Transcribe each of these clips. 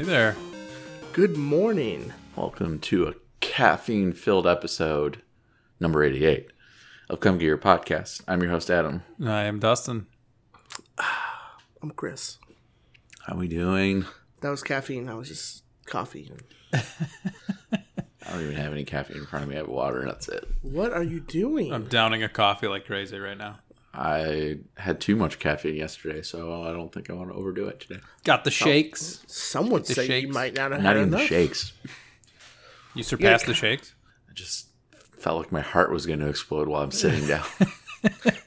Hello. Hey there. Good morning. Welcome to a caffeine filled episode, number 88 of Come Get Your Podcast. I'm your host, Adam. I am Dustin. I'm Chris. How are we doing? That was caffeine. That was just coffee. I don't even have any caffeine in front of me. I have water, and that's it. What are you doing? I'm downing a coffee like crazy right now. I had too much caffeine yesterday, so I don't think I want to overdo it today. Got the oh, shakes. Some would the say you shakes. might not have Not had even the enough. shakes. You surpassed the shakes. I just felt like my heart was going to explode while I'm sitting down.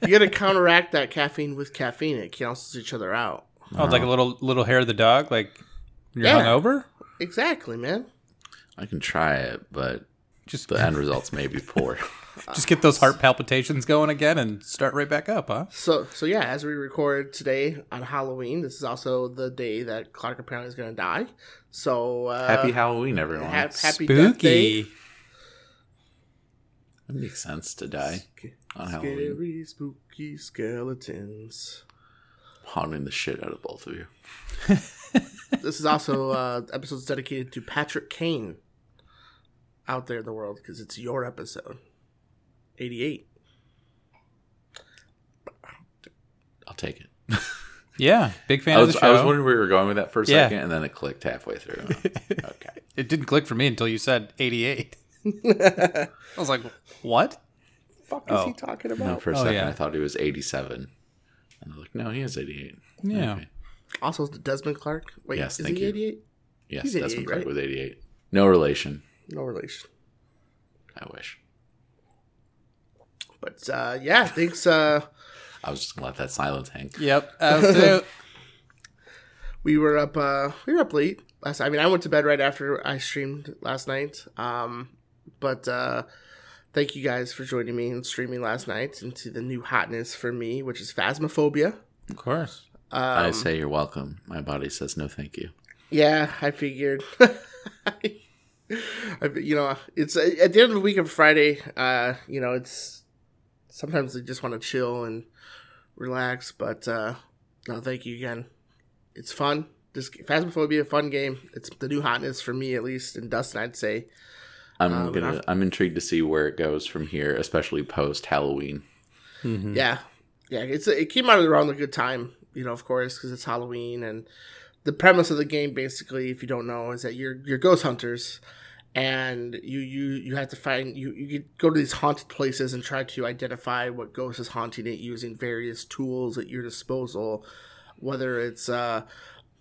You got to counteract that caffeine with caffeine. It cancels each other out. Oh, it's like a little little hair of the dog, like you're Yeah. hungover. Exactly, man. I can try it, but Just the end results may be poor. just get those heart palpitations going again and start right back up, huh? So, so yeah, as we record today on Halloween, this is also the day that Clark apparently is going to die. So, uh, Happy Halloween, everyone. ha- happy Death Day. Spooky. It makes sense to die on Halloween. Scary, spooky skeletons. Haunting the shit out of both of you. This is also uh, episodes dedicated to Patrick Kane out there in the world because it's your episode. 88. I'll take it. Yeah, big fan I of was, the show. I was wondering where we were going with that for a Yeah. second, and then it clicked halfway through. okay. it didn't click for me until you said 88. I was like, what? fuck is Oh. he talking about? No, about? for a Oh, second yeah. I thought he was 87. And I was like, no, he is 88. Yeah. Okay. Also, the Desmond Clark. Wait, Yes, is thank he you. 88? Yes, He's Desmond 88, Clark right? was 88. No relation. No relation. I wish. But uh, yeah, thanks. Uh, I was just going to let that silence hang. Yep. I we were up. Uh, we were up late last. I mean, I went to bed right after I streamed last night. Um, but uh, thank you guys for joining me and streaming last night into the new hotness for me, which is Phasmophobia. of course. I Um, say you're welcome. My body says no thank you. Yeah, I figured. I, you know, it's uh, at the end of the week of Friday. Uh, you know, it's sometimes they just want to chill and relax. But uh, no, thank you again. It's fun. This Phasmophobia, be a fun game. It's the new hotness for me, at least, and Dustin, I'd say. I'm Um, gonna. I've- I'm intrigued to see where it goes from here, especially post Halloween. Mm-hmm. Yeah, yeah. It's it came out around a good time, you know, of course, because it's Halloween, and the premise of the game, basically, if you don't know, is that you're you're ghost hunters, and you you you have to find you you go to these haunted places and try to identify what ghost is haunting it using various tools at your disposal, whether it's uh,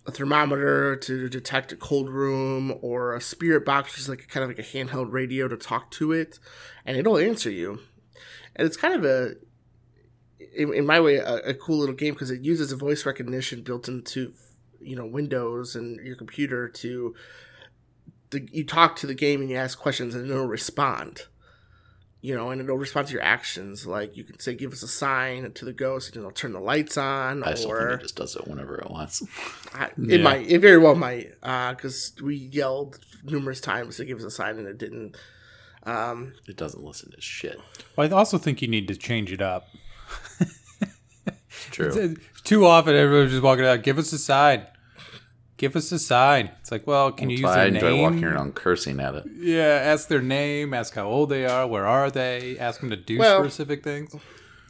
a thermometer to detect a cold room or a spirit box, which is like kind of like a handheld radio to talk to it, and it'll answer you. And it's kind of a in, in my way a, a cool little game because it uses a voice recognition built into you know windows and your computer to the, you talk to the game and you ask questions and it'll respond you know and it'll respond to your actions like you can say give us a sign to the ghost and it'll turn the lights on I still think it just does it whenever it wants. I, Yeah. it might it very well might because we yelled numerous times to give us a sign and it didn't um It doesn't listen to shit. Well, I also think you need to change it up. True. Too often, everyone's just walking out. Give us a sign. Give us a sign. It's like, well, can you That's use why their I enjoy name? walking around cursing at it. Yeah, ask their name. Ask how old they are. Where are they? Ask them to do Well- specific things.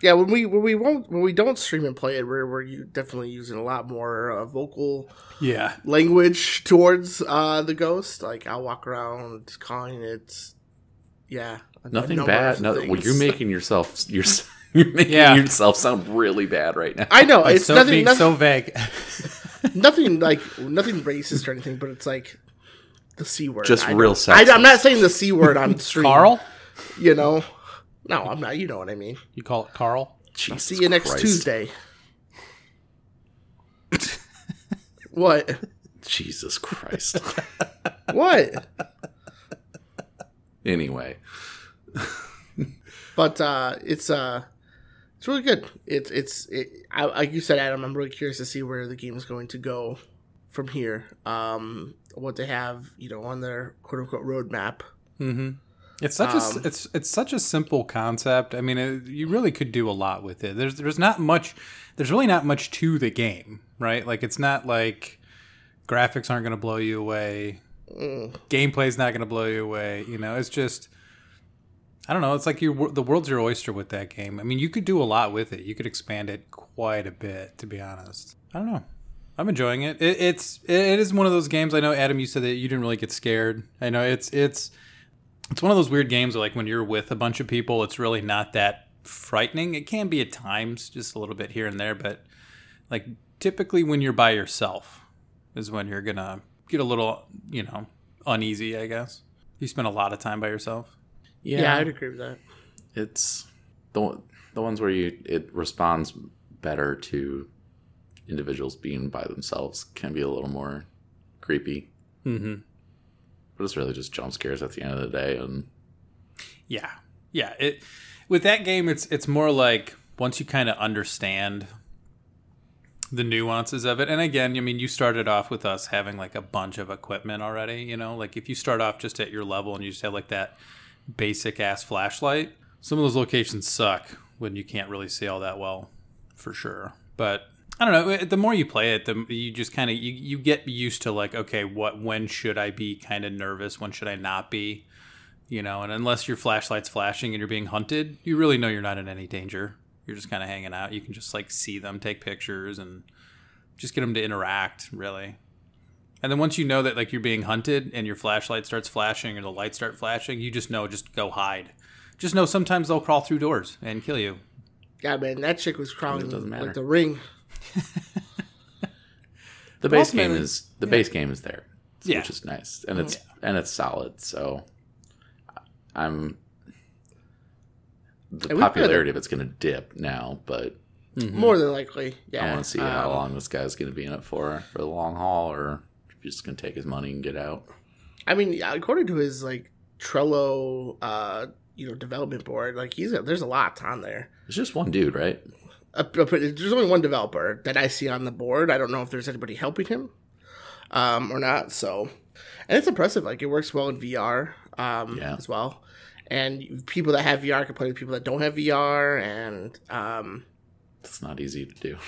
Yeah, when we when we won't when we don't stream and play it, we're we're definitely using a lot more uh, vocal Yeah, language towards uh, the ghost. Like I'll walk around calling it, yeah, a- a Nothing bad. of No, well, you're making yourself. You're, you're making Yeah. yourself sound really bad right now. I know Like, it's so nothing, being nothing, so vague. nothing like nothing racist or anything, but it's like the c word. Just I real don't- I, I'm not saying the c word on stream. Carl? you know, no, I'm not. You know what I mean. You call it Carl? Jesus See you next Christ. Tuesday. what? Jesus Christ. What? anyway, but uh, it's uh, it's really good. It's it's it, I, like you said, Adam. I'm really curious to see where the game is going to go from here. Um, what they have, you know, on their quote unquote roadmap. Mm-hmm. It's such a Um, a it's it's such a simple concept. I mean, it, you really could do a lot with it. There's there's not much. There's really not much to the game, right? Like it's not like Graphics aren't going to blow you away. Mm. Gameplay's not going to blow you away. You know, it's just I don't know. It's like the world's your oyster with that game. I mean, you could do a lot with it. You could expand it quite a bit, to be honest. I don't know. I'm enjoying it. it it's it is one of those games. I know Adam, you said that you didn't really get scared. I know it's it's it's one of those weird games where like when you're with a bunch of people, it's really not that frightening. It can be at times, just a little bit here and there, but like typically when you're by yourself is when you're gonna get a little, you know, uneasy. I guess you spend a lot of time by yourself. Yeah, yeah I'd agree with that. It's the the ones where you it responds better to individuals being by themselves can be a little more creepy. Mm-hmm. But it's really just jump scares at the end of the day, and yeah, yeah. It with that game, it's it's more like once you kind of understand the nuances of it. And again, I mean, you started off with us having like a bunch of equipment already. You know, like if you start off just at your level and you just have like that basic ass flashlight, some of those locations suck when you can't really see all that well, for sure. But I don't know. Eh, the more you play it, the you just kind of you, you get used to like, okay, what when should I be kind of nervous? When should I not be? You know, and unless your flashlight's flashing and you're being hunted, you really know you're not in any danger. You're just kind of hanging out. You can just like see them, take pictures, and just get them to interact. Really. And then once you know that like you're being hunted and your flashlight starts flashing or the lights start flashing, you just know just go hide. Just know sometimes they'll crawl through doors and kill you. God, man, that chick was crawling like the ring. the base game is the yeah. base game is there, yeah. which is nice, and it's yeah. and it's solid. So I'm the and popularity of it's going to dip now, but mm-hmm. more than likely, yeah. I want to see um, how long this guy's going to be in it for for the long haul, or if he's just to take his money and get out. I mean, according to his like Trello, uh, you know, development board, like he's a, there's a lot on there. It's just one dude, right? a, there's only one developer that I see on the board. I don't know if there's anybody helping him um, or not. So, and it's impressive. Like it works well in VR um, yeah. as well. And people that have VR can play with people that don't have VR, and um, it's not easy to do.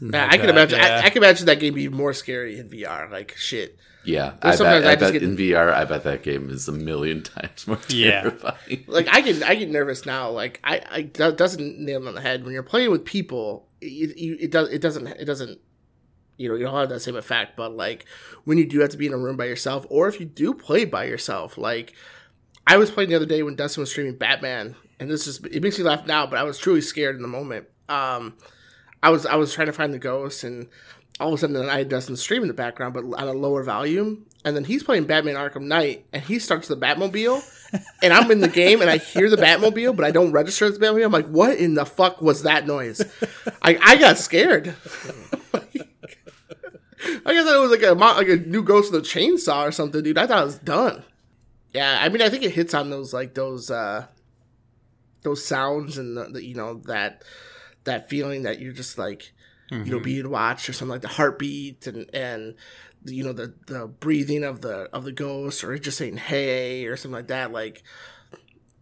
Yeah, I can imagine. Yeah. I, I, can imagine that game be more scary in VR. Like shit. Yeah, I bet, I, I bet get, in VR, I bet that game is a million times more terrifying. Yeah. like I get, I get nervous now. Like I, I doesn't nail on the head when you're playing with people. It, it, it does, it doesn't, it doesn't. You know, you don't have that same effect. But like when you do have to be in a room by yourself, or if you do play by yourself, like I was playing the other day when Dustin was streaming Batman, and this is it makes me laugh now, but I was truly scared in the moment. Um, I was I was trying to find the ghost, and all of a sudden I had Dustin stream in the background, but at a lower volume. And then he's playing Batman Arkham Knight, and he starts the Batmobile, and I'm in the game, and I hear the Batmobile, but I don't register the Batmobile. I'm like, what in the fuck was that noise? I I got scared. I guess it was like a like a new Ghost of the Chainsaw or something, dude. I thought it was done. Yeah, I mean, I think it hits on those like those uh those sounds and the, the you know that that feeling that you're just like mm-hmm. you know mm-hmm. being watched or something like the heartbeat and and you know the the breathing of the of the ghost or it just saying hey or something like that like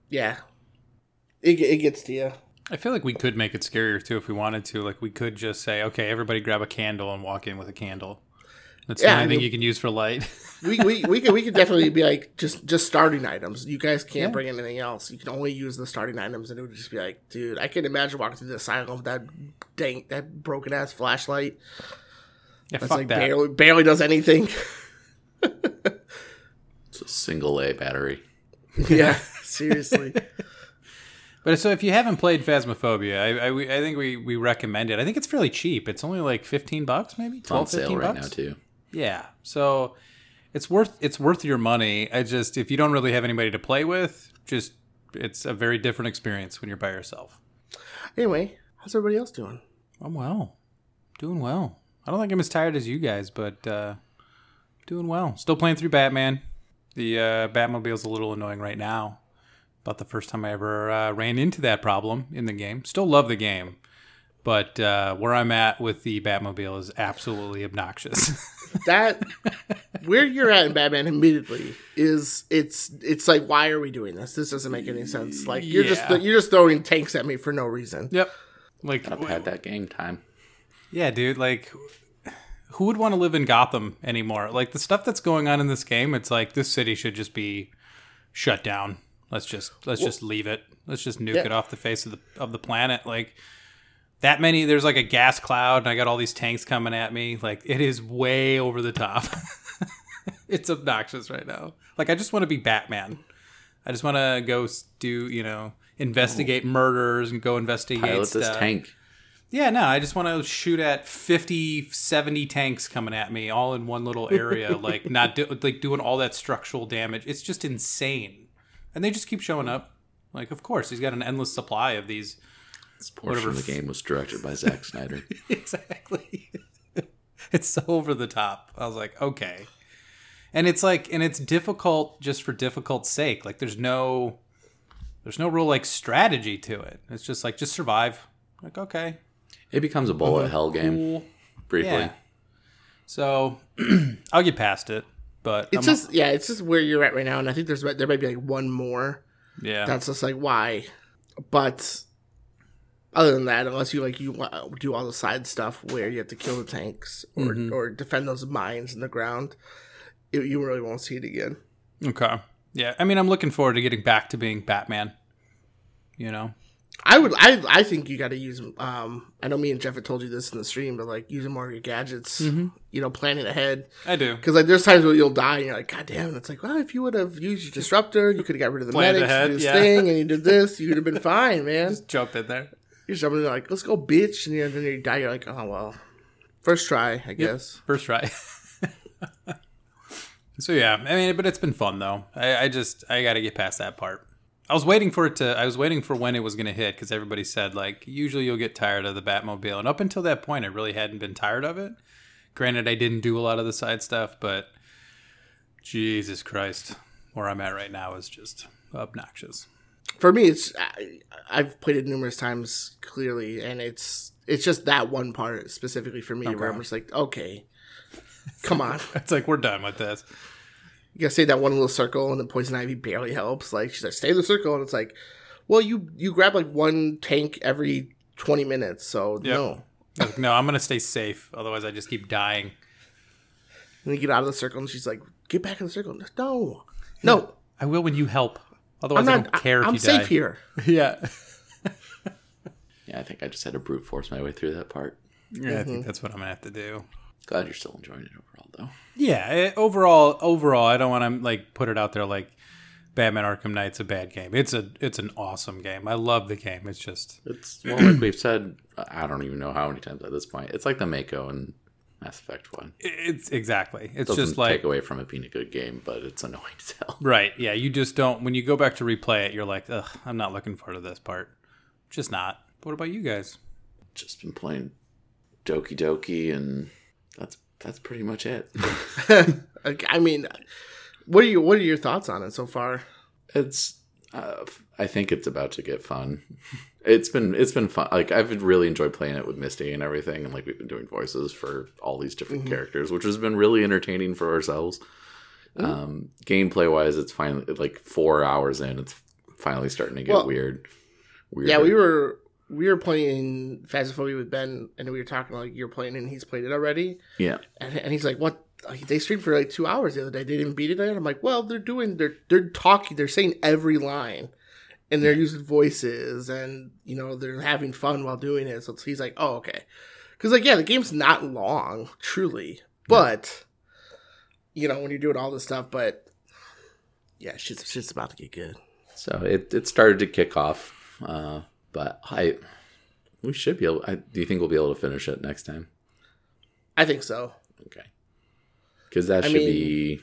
yeah it, it gets to you I feel like we could make it scarier too if we wanted to. Like we could just say, "Okay, everybody grab a candle and walk in with a candle." That's yeah, the only I mean, thing you can use for light. we, we, we, could, we could definitely be like just just starting items. You guys can't yeah. bring anything else. You can only use the starting items, and it would just be like, dude, I can't imagine walking through the asylum with that dang that broken ass flashlight. Yeah, That's like that. barely barely does anything. it's a single A battery. yeah, seriously. But so if you haven't played Phasmophobia, I, I, I, think we, we recommend it. I think it's fairly cheap. It's only like 15 bucks, maybe 12, on sale right now too. Yeah. So it's worth it's worth your money. I just if you don't really have anybody to play with, just it's a very different experience when you're by yourself. Anyway, how's everybody else doing? I'm well. Doing well. I don't think I'm as tired as you guys, but uh doing well. Still playing through Batman. The uh Batmobile's a little annoying right now. About the first time I ever uh, ran into that problem in the game. Still love the game. But uh, where I'm at with the Batmobile is absolutely obnoxious. that where you're at in Batman immediately is it's it's like why are we doing this? This doesn't make any sense. Like you're yeah. just you're just throwing tanks at me for no reason. Yep. Like I've had that game time. Yeah, dude. Like who would want to live in Gotham anymore? Like the stuff that's going on in this game, it's like this city should just be shut down. Let's just let's just leave it. Let's just nuke Yeah. it off the face of the of the planet. Like that many there's like a gas cloud and I got all these tanks coming at me. Like it is way over the top. it's obnoxious right now. Like I just want to be Batman. I just want to go do, you know, investigate murders and go investigate Pilot this tank. Yeah, no, I just want to shoot at 50, 70 tanks coming at me all in one little area, like not do, like doing all that structural damage. It's just insane. And they just keep showing up. Like, of course, he's got an endless supply of these. This portion Whatever of the game was directed by Zack Snyder. exactly. it's so over the top. I was like, okay. And it's like, and it's difficult just for difficult sake. Like, there's no, there's no real like strategy to it. It's just like, just survive. Like, okay, It becomes a bullet hell game cool. briefly. Yeah. So I'll get past it, but It's I'm- just yeah, it's just where you're at right now, and I think there's there might be like one more yeah, that's just like why, but other than that, unless you like you do all the side stuff where you have to kill the tanks or Mm-hmm. or defend those mines in the ground, it, you really won't see it again. okay. Yeah, I mean, I'm looking forward to getting back to being Batman. You know, I would I I think you got to use um I know me and Jeff had told you this in the stream, but like using more of your gadgets, Mm-hmm. you know, planning ahead. I do. Because like there's times where you'll die and you're like, God damn! And it's like, well, if you would have used your disruptor, you could have got rid of the Planned medics, ahead, this yeah. thing, and you did this, you would have been fine, man. Just jumped in there. You're jumping in like, let's go, bitch, and then then you die. You're like, oh well, first try, I guess. First try. so yeah, I mean, but it's been fun though. I, I just I got to get past that part. I was waiting for it to. I was waiting for when it was going to hit because everybody said like usually you'll get tired of the Batmobile, and up until that point, I really hadn't been tired of it. Granted, I didn't do a lot of the side stuff, but Jesus Christ, where I'm at right now is just obnoxious. For me, it's I, I've played it numerous times clearly, and it's it's just that one part specifically for me where I'm just like, okay, come on, It's like we're done with this. you gotta stay that one little circle, and then poison ivy barely helps. Like she's like, stay in the circle, and it's like, well, you you grab like one tank every twenty minutes, so Yep. no. Like, no, I'm gonna stay safe. Otherwise, I just keep dying. And you get out of the circle, and she's like, get back in the circle. No, no, I will when you help. Otherwise, I'm I not. don't care if I'm you safe die. here. Yeah. Yeah, I think I just had to brute force my way through that part. Yeah, I think that's what I'm gonna have to do. Glad you're still enjoying it overall, though. Yeah, eh, overall, overall, I don't want to like put it out there like Batman Arkham Knight's a bad game. It's a it's an awesome game. I love the game. It's just It's well, like we've said. I don't even know how many times at this point. It's like the Mako and Mass Effect one. it's exactly. It's Doesn't just like take away from it being a good game, but it's annoying as hell. right. Yeah, you just don't. When you go back to replay it, you're like, ugh, I'm not looking forward to this part. Just not. But What about you guys? Just been playing Doki Doki, and that's that's pretty much it. I mean, what are you? What are your thoughts on it so far? it's uh, I think it's about to get fun. It's been it's been fun. Like I've really enjoyed playing it with Misty and everything, and like we've been doing voices for all these different characters, which has been really entertaining for ourselves. Um, gameplay wise, it's finally like four hours in. It's finally starting to get Well, weird. Weird. Yeah, we were we were playing Phasmophobia with Ben, and we were talking like you're playing, and he's played it already, Yeah, and, and he's like, "What? They streamed for like two hours the other day. They didn't beat it." yet?" I'm like, "Well, they're doing they're they're talking, they're saying every line." And they're using voices, and you know they're having fun while doing it. So he's like, "Oh, okay," because like, yeah, the game's not long, truly, but you know when you're doing all this stuff, but yeah, shit's shit's about to get good. so it it started to kick off, uh, but I we should be able. I, do you think we'll be able to finish it next time? I think so. Okay, because that I should mean- be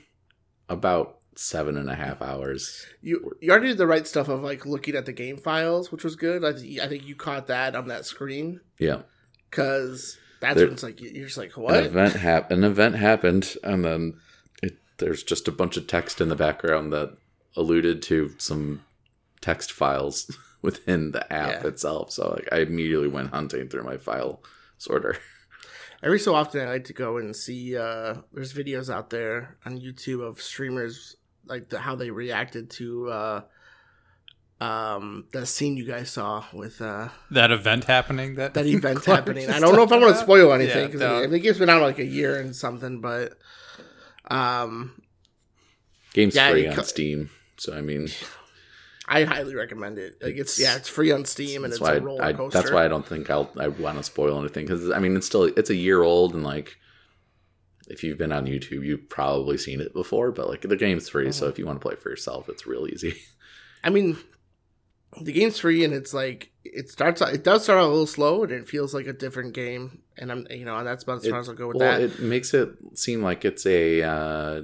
about seven and a half hours. you you already did the right stuff of like looking at the game files, which was good. I, th- I think you caught that on that screen Yeah. because that's There- when it's like you're just like an what? event hap- an event happened and then it, there's just a bunch of text in the background that alluded to some text files within the app Yeah. itself so like i immediately went hunting through my file sorter Every so often, I like to go and see. uh There's videos out there on YouTube of streamers like the, how they reacted to uh um, that scene you guys saw with uh, That event happening. That that event Clark happening. I don't know if I want to spoil anything because don't. I think it's been out like a year and something, but um, Game's Yeah, free it on co- Steam, so I mean, I highly recommend it. Like it's, It's- yeah, it's free on Steam and it's a roller I, coaster. that's why I don't think I'll I want to spoil anything because I mean it's still it's a year old and like if you've been on YouTube you've probably seen it before, but like the game's free, so Mhm. if you want to play for yourself, it's real easy. I mean, the game's free and it's like it starts. out- It does start out a little slow and it feels like a different game. And I'm, you know, that's about as far as I'll go with well, that. it makes it seem like it's a uh,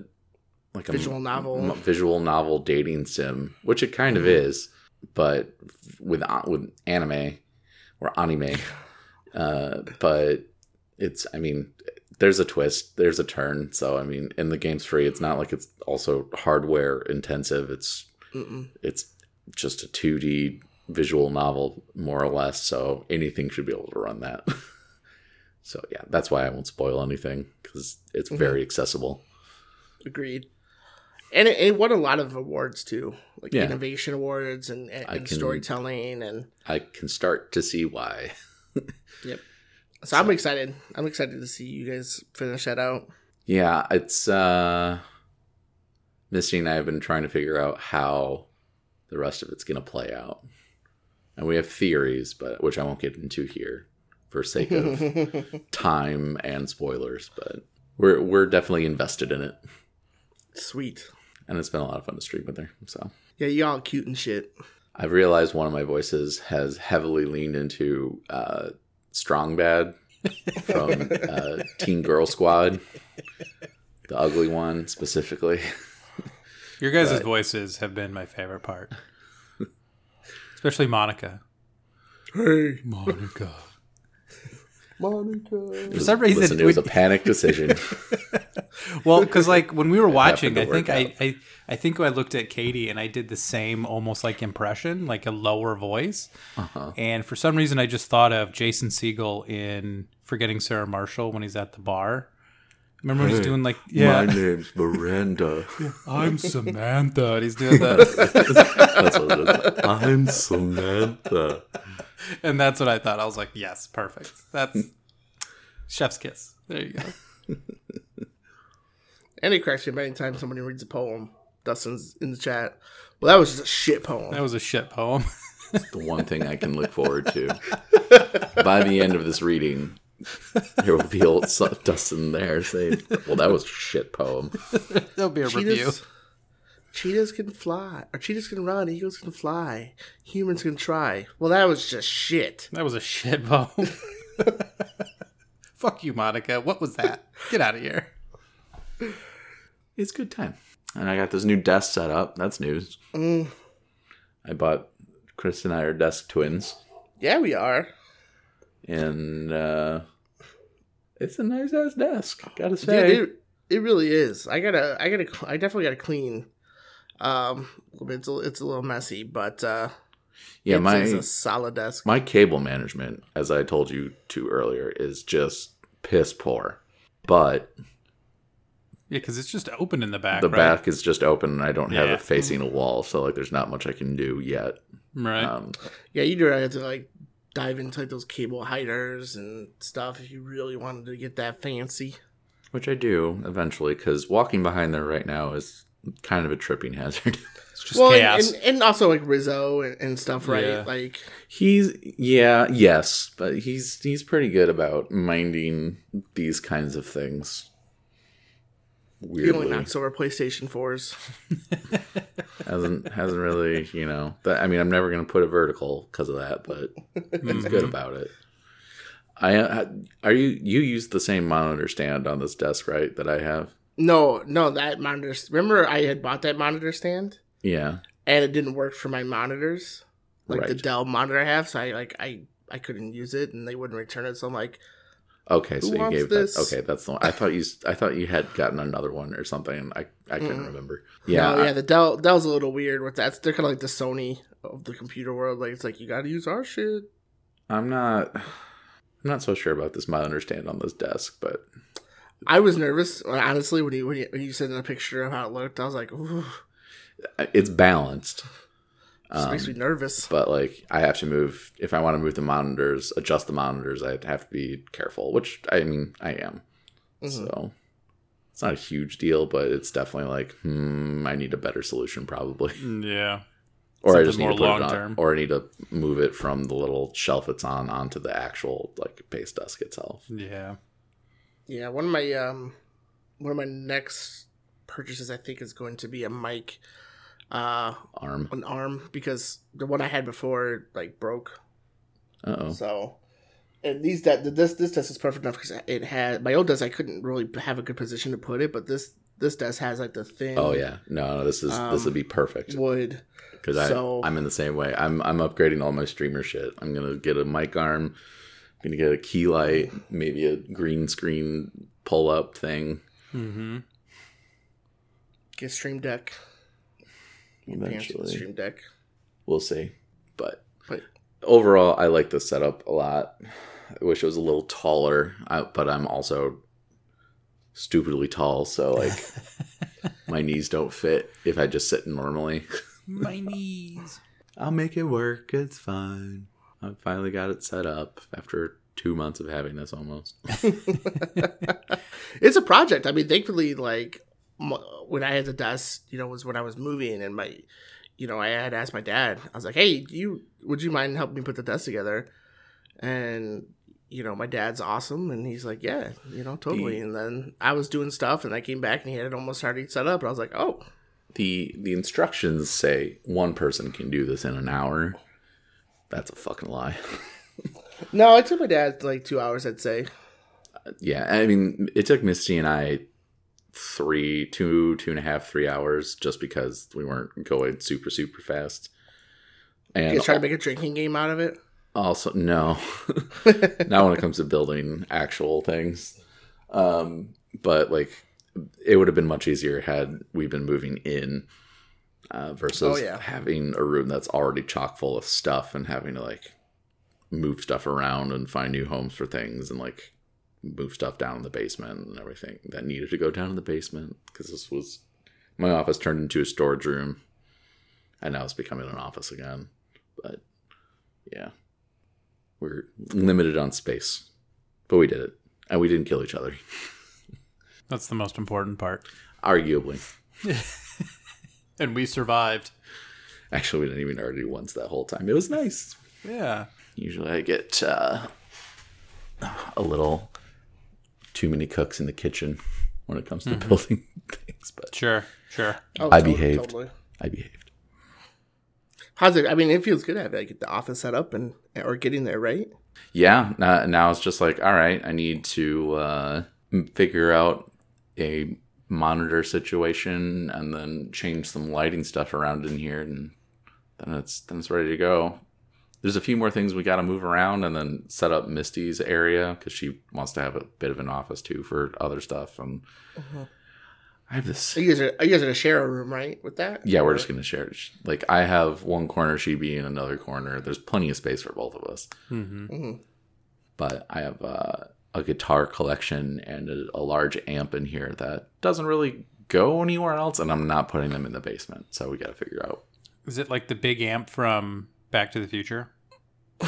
like a Visual novel. m- visual novel dating sim, which it kind of Mhm. is, but with uh, with anime or anime. Uh, but it's, I mean, there's a twist, there's a turn. So I mean, and the game's free. It's not like it's also hardware intensive. It's Mm-mm. it's just a 2D visual novel, more or less. So anything should be able to run that. so yeah, that's why I won't spoil anything because it's Mhm. very accessible. Agreed. And it, it won a lot of awards too, like Yeah. innovation awards and, and, and can- storytelling, and I can start to see why. so I'm excited. I'm excited to see you guys finish that out. Yeah, it's uh Misty and I have been trying to figure out how the rest of it's gonna play out. And we have theories, but which I won't get into here for sake of time and spoilers, but we're we're definitely invested in it. Sweet. And it's been a lot of fun to stream with her. So Yeah, y'all cute and shit. I've realized one of my voices has heavily leaned into uh Strong Bad from uh, Teen Girl Squad. The ugly one specifically. Your guys' But- voices have been my favorite part, especially Monika. Hey, Monika. Monika. For some reason, Listen, it was a we- panic decision. Well, because like when we were watching, I think I, I I think I looked at Katie and I did the same almost like impression, like a lower voice. uh-huh. And for some reason, I just thought of Jason Segel in Forgetting Sarah Marshall when he's at the bar. Remember when he's doing like, yeah, my name's Miranda. I'm Samantha, and he's doing that, That's what it is. I'm Samantha. and that's what I thought. I was like, yes, perfect. That's chef's kiss. There you go. And it cracks me up anytime somebody reads a poem. Dustin's in the chat. Well, that was just a shit poem. That was a shit poem. The one thing I can look forward to. By the end of this reading, there will be old Su- Dustin there saying, "Well, that was a shit poem." There'll be a review. cheetahs, cheetahs can fly, or cheetahs can run, eagles can fly, humans can try. Well, that was just shit. That was a shit poem. Fuck you, Monika. What was that? Get out of here. It's good time. And I got this new desk set up. That's news. Mm, I bought Chris and I are desk twins, yeah, we are. And uh, it's a nice ass desk. Gotta Dude, say, it, it really is. I gotta, I gotta, I definitely gotta clean. Um, a little bit. It's a, it's a little messy, but uh, yeah, it's, my it's a solid desk. my cable management, as I told you to earlier, is just piss poor. But Yeah, because it's just open in the back. the right? back is just open, and I don't have Yeah. it facing a wall, so like there's not much I can do yet. Right. Um, Yeah, you do have to like dive into like those cable hiders and stuff if you really wanted to get that fancy. which I do eventually, because walking behind there right now is kind of a tripping hazard. it's just well, chaos. and, and, and also like Rizzo and, and stuff, right? Yeah. Like, He's yeah, yes, but he's he's pretty good about minding these kinds of things. He only Weirdly, knocks over PlayStation fours. hasn't hasn't really you know. That, I mean, I'm never gonna put a vertical because of that, but he's good Mhm. about it. I uh, are you you use the same monitor stand on this desk, right? That I have. No, no, that monitor. Remember, I had bought that monitor stand, Yeah, and it didn't work for my monitors, like the Dell monitor I have. So I like I I couldn't use it, and they wouldn't return it. So I'm like, Okay, so you gave this? that. Okay, that's the one. I thought you. I thought you had gotten another one or something. And I I couldn't Mm. remember. yeah, Yeah, yeah. The Dell Dell's a little weird with that. They're kind of like the Sony of the computer world. Like it's like you got to use our shit. I, am not. I'm not so sure about this My stand on this desk, but I was nervous, honestly, when you when you, when you sent in a picture of how it looked. I was like, Ooh. it's balanced. Just makes me nervous. but like I have to move if I want to move the monitors, adjust the monitors. I have to be careful, which I mean I am. Mm-hmm. So it's not a huge deal, but it's definitely like hmm, I need a better solution probably, Yeah. or I just need more to put it on, long-term. or I need to move it from the little shelf it's on onto the actual like base desk itself. Yeah. Yeah, one of my um, one of my next purchases, I think, is going to be a mic, uh, Arm. an arm because the one I had before like broke. Uh oh. So, and these that this this desk is perfect enough because it had my old desk. I couldn't really have a good position to put it, but this this desk has like the thin. Oh yeah, no, no, this is this would be perfect wood. because I so- I'm in the same way. I'm I'm upgrading all my streamer shit. I'm gonna get a mic arm. I'm gonna get a key light, maybe a green screen pull up thing. Mm-hmm. Get Stream Deck. Eventually, Stream Deck. we'll see. But But overall, I like the setup a lot. I wish it was a little taller, but I'm also stupidly tall, so like my knees don't fit if I just sit normally. My knees. I'll make it work. It's fine. I finally got it set up after two months of having this almost. it's a project. I mean, thankfully, like when I had the desk, you know, was when I was moving, and my, you know, I had asked my dad. I was like, "Hey, do you would you mind helping me put the desk together?" And you know, my dad's awesome, and he's like, "Yeah, you know, totally." And then I was doing stuff, and I came back, and he had it almost already set up, and I was like, "Oh, the The instructions say one person can do this in an hour. That's a fucking lie. no!" It took my dad like two hours, I'd say. yeah, I mean, it took Misty and I three, two, two and a half, three hours just because we weren't going super, super fast. You And guys try to make a drinking game out of it. Also, no. Not when it comes to building actual things. Um, but like, it would have been much easier had we been moving in uh, versus Oh, yeah. having a room that's already chock full of stuff and having to like move stuff around and find new homes for things and like move stuff down in the basement and everything that needed to go down in the basement because this was my office turned into a storage room and now it's becoming an office again. But yeah, we're limited on space, but we did it, and we didn't kill each other. That's the most important part. Arguably, And we survived. actually, we didn't even argue once that whole time. It was nice. Yeah. Usually, I get uh, a little too many cooks in the kitchen when it comes to building things, but Sure. Sure. Oh, I totally, behaved. Totally. I behaved. How's it? I mean, it feels good to have like get the office set up and or getting there, right? Yeah, now, now it's just like, all right, I need to uh, figure out a monitor situation and then change some lighting stuff around in here, and then it's then it's ready to go. There's a few more things we got to move around and then set up Misty's area because she wants to have a bit of an office too for other stuff. And I have this. Are You guys are you guys gonna share a room, right? With that? Yeah, we're Or- just gonna share. Like I have one corner, she be in another corner. There's plenty of space for both of us. Mm-hmm. Mhm. but I have uh, a guitar collection and a, a large amp in here that doesn't really go anywhere else, and I'm not putting them in the basement. So we got to figure out. Is it like the big amp from Back to the Future?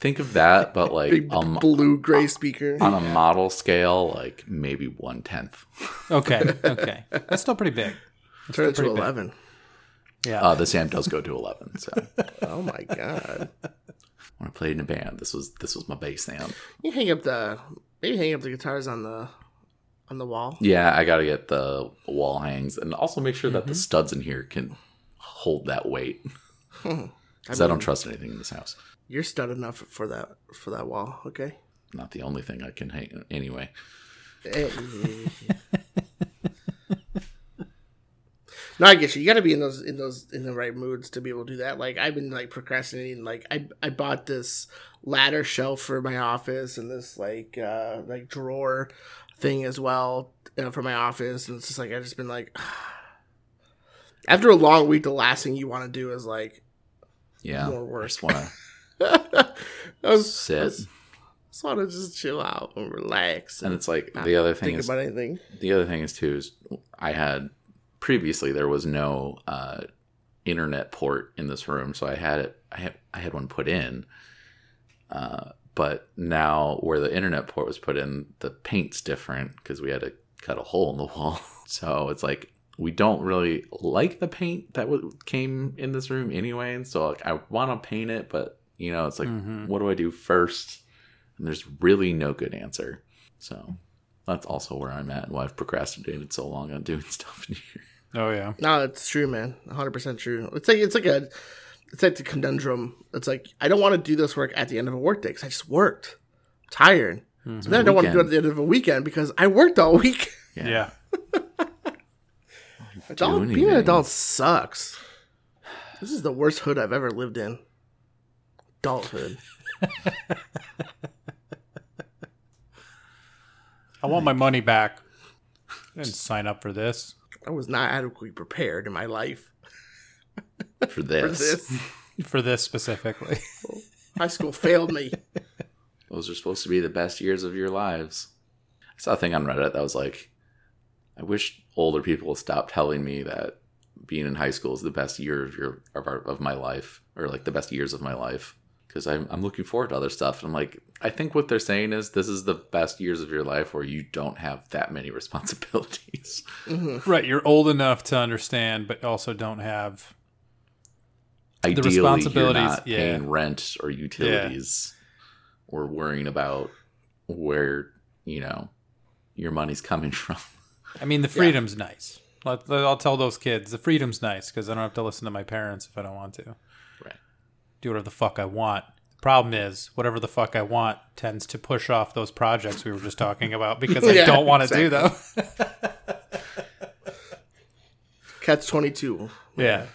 Think of that, but like Big um, blue gray speaker. on a model scale, like maybe one tenth. Okay. Okay. That's still pretty big. Turn it to pretty big. eleven. Yeah. Uh, this amp does go to eleven. So Oh my god! when I played in a band, this was this was my bass amp. You hang up the maybe hang up the guitars on the on the wall. Yeah, I got to get the wall hangs and also make sure that the studs in here can hold that weight because I, don't trust anything in this house. You're stud enough for that for that wall. Okay. Not the only thing I can hang anyway. Eh, no, I get you. You got to be in those in those in the right moods to be able to do that. Like I've been like procrastinating. Like I I bought this ladder shelf for my office and this like uh like drawer thing as well uh, for my office, and it's just like I've just been like. After a long week, the last thing you want to do is like Yeah, More worse. want to I I sit. just want to just chill out and relax And and it's like the other thing think is about anything. the other thing is too is I had previously there was no uh, internet port in this room, so I had it. I had I had one put in. Uh, but now where the internet port was put in, the paint's different because we had to cut a hole in the wall. So it's like we don't really like the paint that w- came in this room anyway, and so like, I want to paint it, but you know, it's like, Mhm. what do I do first? And there's really no good answer. So that's also where I'm at and why I've procrastinated so long on doing stuff in here. Oh yeah. No, it's true, man. 100% true. It's like it's like a it's like the conundrum. It's like I don't want to do this work at the end of a work day because I just worked. I'm tired. So then I don't want to do it at the end of a weekend because I worked all week. Yeah. Adult, doing being an adult sucks. This is the worst hood I've ever lived in. Adulthood. I want my money back. I didn't sign up for this. I was not adequately prepared in my life For this. for this. this. For this specifically. High school failed me. Those are supposed to be the best years of your lives. I saw a thing on Reddit that was like, I wish older people stop telling me that being in high school is the best year of your of, our, of my life, or like the best years of my life, because I'm I'm looking forward to other stuff. And I'm like, I think what they're saying is this is the best years of your life where you don't have that many responsibilities. Mm-hmm. right. You're old enough to understand, but also don't have. Ideally, responsibilities, you're not yeah. paying rent or utilities, or worrying about where you know your money's coming from. I mean, the freedom's nice. Let, let- I'll tell those kids the freedom's nice because I don't have to listen to my parents if I don't want to. Right. Do whatever the fuck I want. The Problem is, whatever the fuck I want tends to push off those projects we were just talking about because I don't want to do them. Catch 22. yeah.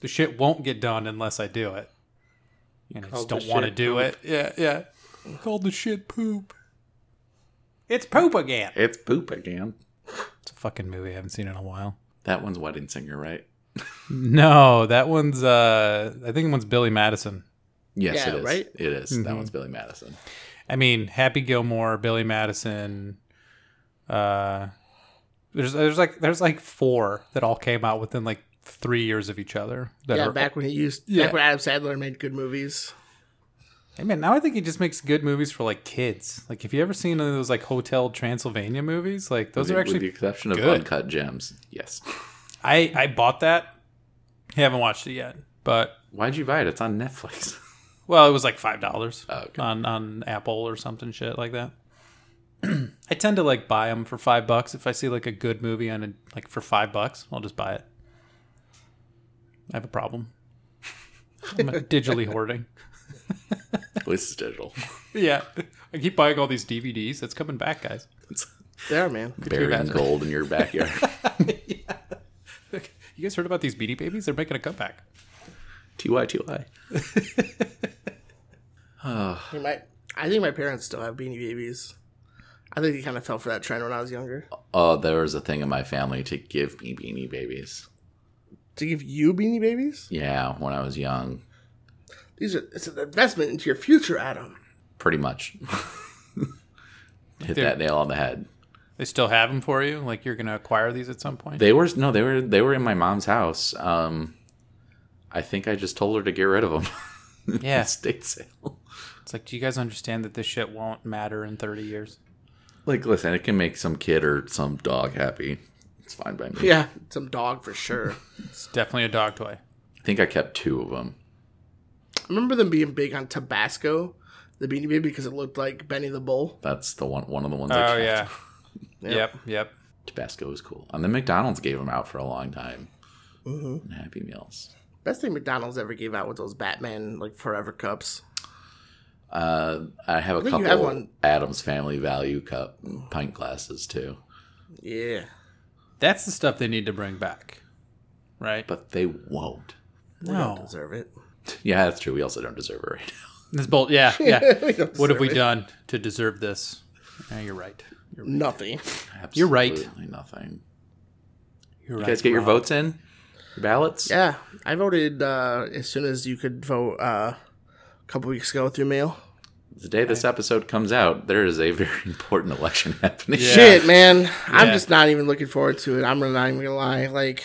The shit won't get done unless I do it. And I just don't want to do poop. it. Yeah, yeah. Mm. Called the shit poop. It's poop again. It's poop again. It's a fucking movie I haven't seen in a while. That one's Wedding Singer, right? No, that one's uh I think one's Billy Madison. Yes, Yeah, it is. right? It is. That one's Billy Madison. I mean, Happy Gilmore, Billy Madison, uh there's there's like there's like four that all came out within like three years of each other. That Yeah, are, back when he used Yeah. back when Adam Sandler made good movies. Hey man, now I think he just makes good movies for like kids. Like, have you ever seen any of those like Hotel Transylvania movies? Like, those With are the- with the actually. exception of good. Uncut Gems. Yes. I I bought that. I haven't watched it yet, but Why'd you buy it? It's on Netflix. well, it was like five dollars Oh, okay. on on Apple or something shit like that. I tend to like buy them for five bucks if I see like a good movie on a, like for five bucks. I'll just buy it. I have a problem. I'm digitally hoarding. At least it's digital. Yeah, I keep buying all these DVDs. It's coming back, guys. It's There, man. buried in imagine? gold in your backyard. You guys heard about these Beanie Babies? They're making a comeback. TY, TY. Ah. I think my I think my parents still have Beanie Babies. I think they kind of fell for that trend when I was younger. Oh, there was a thing in my family to give me beanie babies. To give you Beanie Babies, Yeah, when I was young. These are it's an investment into your future, Adam. Pretty much. Hit They're- that nail on the head. They still have them for you? Like you're gonna acquire these at some point? They were no, they were they were in my mom's house. Um I think I just told her to get rid of them. Yeah. Estate sale. It's like, do you guys understand that this shit won't matter in 30 years? Like, listen, it can make some kid or some dog happy. It's fine by me. Yeah, some dog for sure. It's definitely a dog toy. I think I kept two of them. I remember them being big on Tabasco, the Beanie Baby, because it looked like Benny the Bull. That's the one. One of the ones. I Oh kept. yeah. Yep. Yep. Yep. Tabasco was cool, and then McDonald's gave them out for a long time. Mm-hmm. And Happy Meals. Best thing McDonald's ever gave out was those Batman like Forever cups. Uh, I have a think you couple have one. Addams Family Value Cup pint glasses too, Yeah, That's the stuff they need to bring back, right? but they won't. we don't no, deserve it. Yeah, that's true. We also don't deserve it right now. this bolt. Yeah, yeah. What have we it. done to deserve this? Yeah, you're right. You're, Nothing. You're right. Absolutely Nothing. you're You right. guys get your votes in? Your ballots? Yeah, I voted uh, as soon as you could vote uh, a couple weeks ago through mail. the day this episode comes out, there is a very important election happening. Yeah. Shit, man. I'm just not even looking forward to it. I'm not even gonna lie. Like,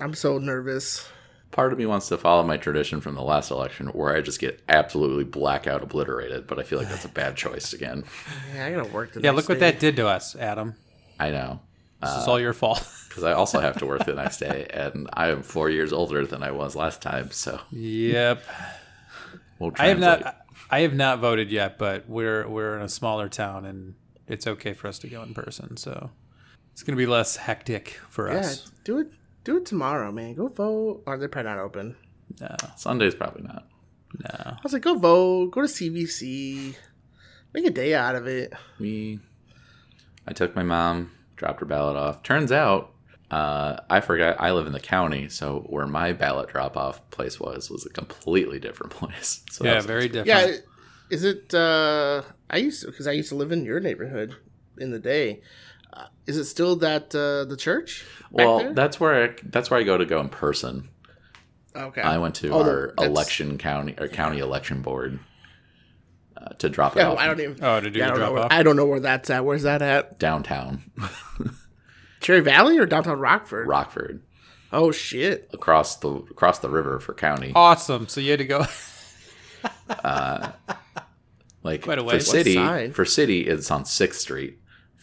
I'm so nervous. Part of me wants to follow my tradition from the last election where I just get absolutely blackout obliterated, but I feel like that's a bad choice again. Yeah, I gotta work the Yeah, next look what day. that did to us, Adam. I know. This is uh, all your fault. Because I also have to work the next day, and I am four years older than I was last time, so yep. we'll I have not. I have not voted yet, but we're we're in a smaller town, and it's okay for us to go in person. So it's gonna be less hectic for Yeah, us. do it. Do it tomorrow, man. Go vote. Or they're probably not open. No, Sunday's probably not. no. I was like, go vote. Go to CVC. Make a day out of it. We, I took my mom, dropped her ballot off. Turns out, uh, I forgot I live in the county, so where my ballot drop off place was was a completely different place. So Yeah, very different. Yeah, is it? uh I used to because I used to live in your neighborhood in the day. Uh, is it still that uh the church? well, there? that's where I, that's where I go to go in person. okay. I went to Oh, our that's- election county or county election board uh, to drop it Yeah, off I don't even. Oh, to do yeah, the know drop where, off. I don't know where that's at. Where's that at? downtown Cherry Valley or downtown Rockford? Rockford, Oh shit! across the across the river for county. Awesome. So you had to go. Like Quite a for city, for city, it's on Sixth Street.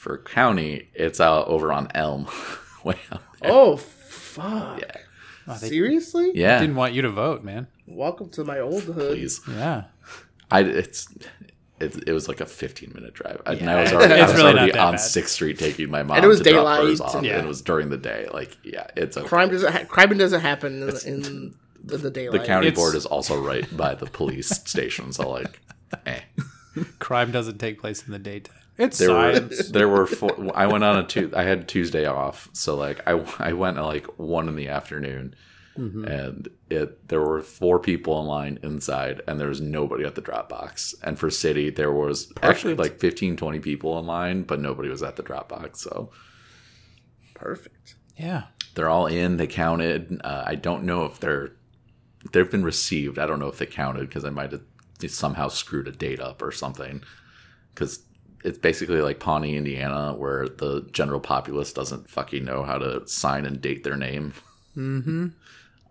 For county, it's out over on Elm. Way out there. Oh fuck! Yeah, Oh, they Seriously? yeah. didn't want you to vote, man. Welcome to my old hood. Please, Yeah. I it's. It, it was like a 15 minute drive, and I was already, I was really already on bad. Sixth Street taking my mom And it was to drop hers daylight, off, Yeah. and it was during the day. Like, yeah, it's okay. Crime doesn't. Ha- crime doesn't happen in, in the, the The county It's- board is also right by the police station, so like, eh. Crime doesn't take place in the daytime. It's there science. were there were four, I went on a two I had Tuesday off so like I I went at like one in the afternoon Mm-hmm. and it there were four people in line inside and there was nobody at the drop box and for city there was actually like 15 20 people in line but nobody was at the drop box so Perfect. yeah. they're all in they counted uh, I don't know if they're they've been received I don't know if they counted because I might have somehow screwed a date up or something because it's basically like Pawnee, Indiana, where the general populace doesn't fucking know how to sign and date their name Mm-hmm.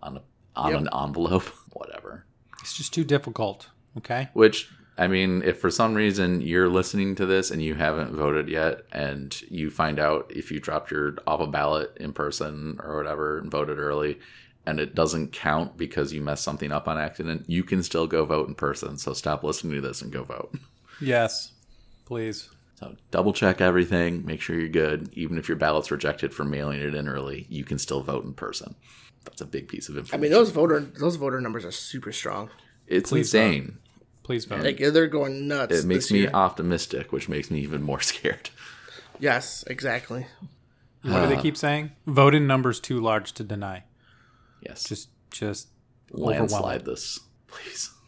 on a, on Yep. an envelope, whatever. It's just too difficult. Okay. Which I mean, if for some reason you're listening to this and you haven't voted yet, and you find out if you dropped your off a ballot in person or whatever and voted early, and it doesn't count because you messed something up on accident, you can still go vote in person. So stop listening to this and go vote. Yes. Please. So double check everything, make sure you're good. Even if your ballot's rejected for mailing it in early, you can still vote in person. That's a big piece of information. I mean, those voter those voter numbers are super strong. it's Please insane. Please vote. Like they're going nuts. It makes this me year. optimistic, which makes me even more scared. Yes, exactly. what do they uh, keep saying? Vote in numbers too large to deny. Yes, Just, just landslide this, please.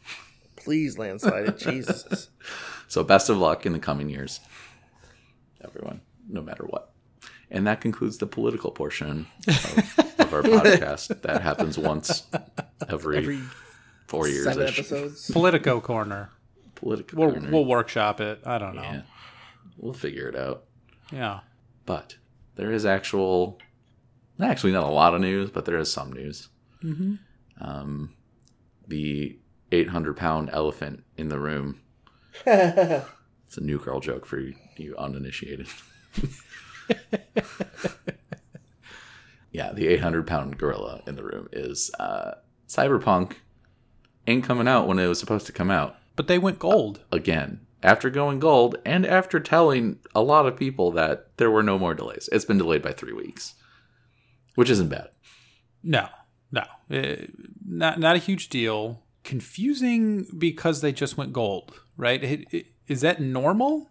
Please landslide it, Jesus. So best of luck in the coming years, everyone, no matter what. And that concludes the political portion of, of our podcast. That happens once every, Every four years. seven episodes. Politico corner. Political. We'll corner. we'll workshop it. I don't know. yeah, we'll figure it out. Yeah. But there is actual, actually not a lot of news, but there is some news. Mm-hmm. Um, the 800 pound elephant in the room. it's a new girl joke for you, you uninitiated. yeah, the 800 pound gorilla in the room is uh, Cyberpunk ain't coming out when it was supposed to come out But they went gold. again after going gold and after telling a lot of people that there were no more delays. It's been delayed by three weeks, which isn't bad. No, no, Eh, not not a huge deal. Confusing because they just went gold, right? It- it- Is that normal?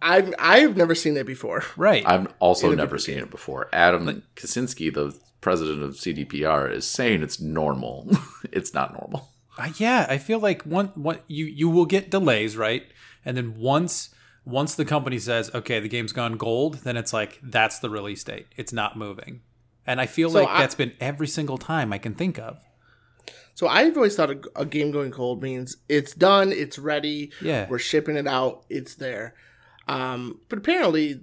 I've I've never seen it before. Right. I've also In a never video seen it before. Adam Kiciński, the president of CDPR, is saying it's normal. it's not normal. Uh, yeah, I feel like one what you you will get delays, right? And then once once the company says, "Okay, the game's gone gold," then it's like that's the release date. It's not moving. And I feel So like I- that's been every single time I can think of. So I've always thought a, a game going gold means it's done, it's ready, Yeah. we're shipping it out, it's there. Um, but apparently,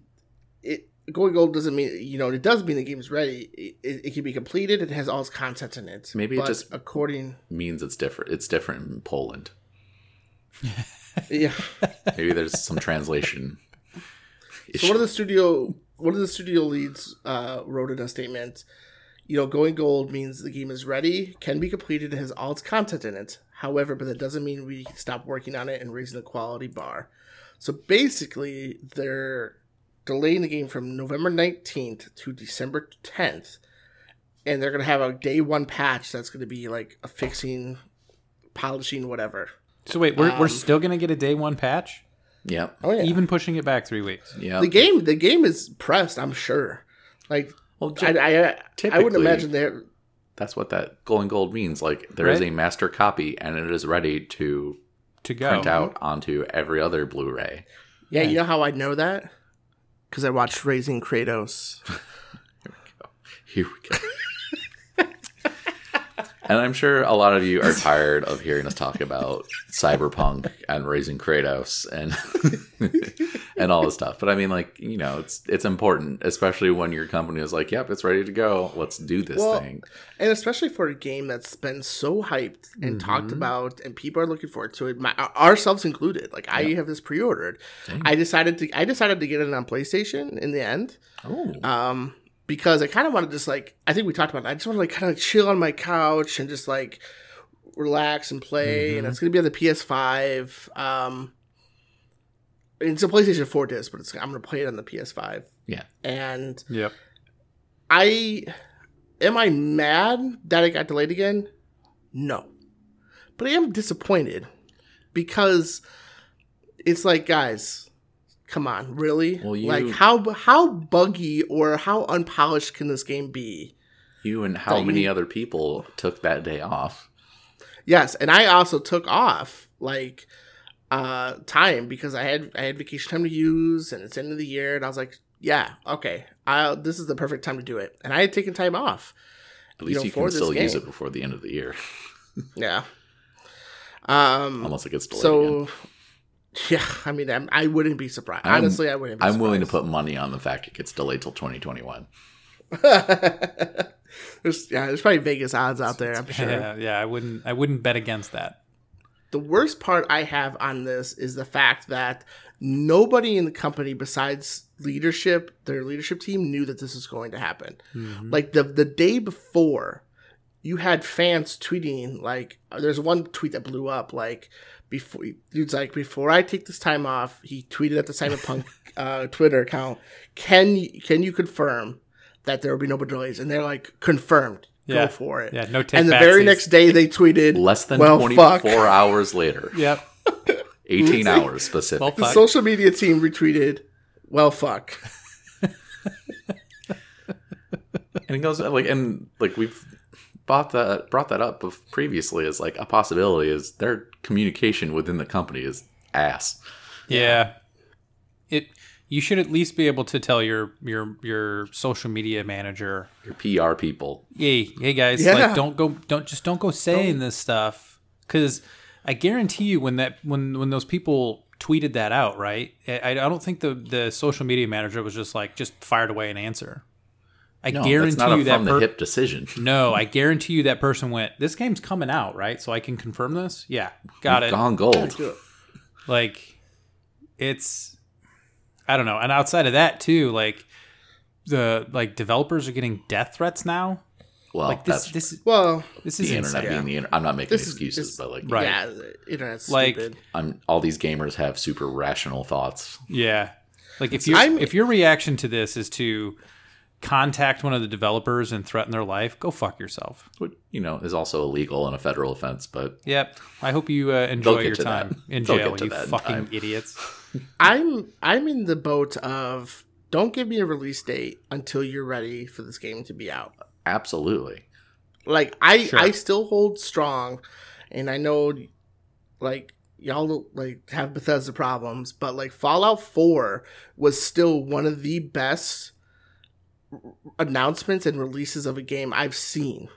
it going gold doesn't mean you know it does mean the game's ready. It, it, it can be completed. It has all its content in it. Maybe it just- according, Means it's different. It's different in Poland. yeah. Maybe there's some translation. So one of the studio one of the studio leads uh, wrote in a statement, you know, going gold means the game is ready, can be completed, and has all its content in it. However, but that doesn't mean we stop working on it and raising the quality bar. So basically, they're delaying the game from November 19th to December 10th. And they're going to have a day one patch that's going to be like a fixing, polishing, whatever. So wait, we're, we're Um, still gonna get a day one patch, Yep. Oh, yeah. even pushing it back three weeks. Yeah. the game the game is pressed, I'm sure. Like, Well, I, I, I wouldn't imagine they're that's what that golden gold means. Like there is Right. a master copy, and it is ready to To go. print out onto every other Blu-ray. Yeah, you know how I know that? Because I watched Raising Kratos. Here we go. Here we go. And I'm sure a lot of you are tired of hearing us talk about cyberpunk and raising Kratos and and all this stuff. But I mean, like you know, it's it's important, especially when your company is like, "Yep, it's ready to go. Let's do this Well, thing." And especially for a game that's been so hyped and talked Mm-hmm. about, and people are looking forward to it, my, ourselves included. Like I have this pre-ordered. Dang. I decided to I decided to get it on PlayStation in the end, Oh, um, because I kind of want to just like I think we talked about. It. I just want to like kind of chill on my couch and just like relax and play. And it's gonna be on the PS5. Um, it's a PlayStation 4 disc, but it's, I'm gonna play it on the PS5. yeah. And Yep. I am I mad that it got delayed again? No. But I am disappointed because it's like guys, come on, really? Well, you- Like how how buggy or how unpolished can this game be? You and how That you- many other people took that day off? Yes, and I also took off like uh time because I had I had vacation time to use and it's end of the year and I was like, yeah, okay. I this is the perfect time to do it. And I had taken time off. At least know, you, can still use it before the end of the year, Yeah. Um unless it gets delayed again. So, yeah, I mean, I'm, I wouldn't be surprised. I'm- Honestly, I wouldn't. be I'm willing to put money on the fact it gets delayed till 2021. there's yeah, there's probably Vegas odds out there. I'm sure. Yeah, yeah. I wouldn't. I wouldn't bet against that. The worst part I have on this is the fact that nobody in the company besides leadership, their leadership team, knew that this was going to happen. Mm-hmm. Like the the day before, you had fans tweeting like, there's one tweet that blew up like. Before dude's like, before I take this time off, he tweeted at the Cyberpunk uh, Twitter account. Can you can you confirm that there will be no more delays? And they're like, confirmed. Yeah. Go for it. Yeah, no take and the very next day, they tweeted Less than well, 24 fuck. hours later, Yep. 18 hours specific. Well, The fuck. social media team retweeted, "Well, fuck." and it goes like, and like we've bought that brought that up previously as like a possibility is their communication within the company is ass. Yeah. It. You should at least be able to tell your your your social media manager, Your PR people, hey, hey guys, Yeah. like don't go, don't just don't go saying this stuff, because I guarantee you when that when when those people tweeted that out, right? I, I don't think the the social media manager was just like just fired away an answer. I no, guarantee that's not a you that from the hip decision. no, I guarantee you that person went. This game's coming out, right? So I can confirm this. Yeah, got it. Gone gold. It. like it's i don't know and outside of that too like the like developers are getting death threats now Well, like this that's this Well, this is the internet insane. being the internet. I'm not making This excuses, this- but like, Right. yeah, the internet's Like- stupid. I'm all these gamers have super rational thoughts. yeah like if you I'm- if your reaction to this is to contact one of the developers and threaten their life go fuck yourself Which, you know, is also illegal and a federal offense, but yep i hope you uh, enjoy your to that. time in They'll jail you fucking time. idiots I'm I'm in the boat of don't give me a release date until you're ready for this game to be out. absolutely. Like I Sure. I still hold strong, and I know like y'all like have Bethesda problems, but like Fallout Four was still one of the best announcements and releases of a game I've seen.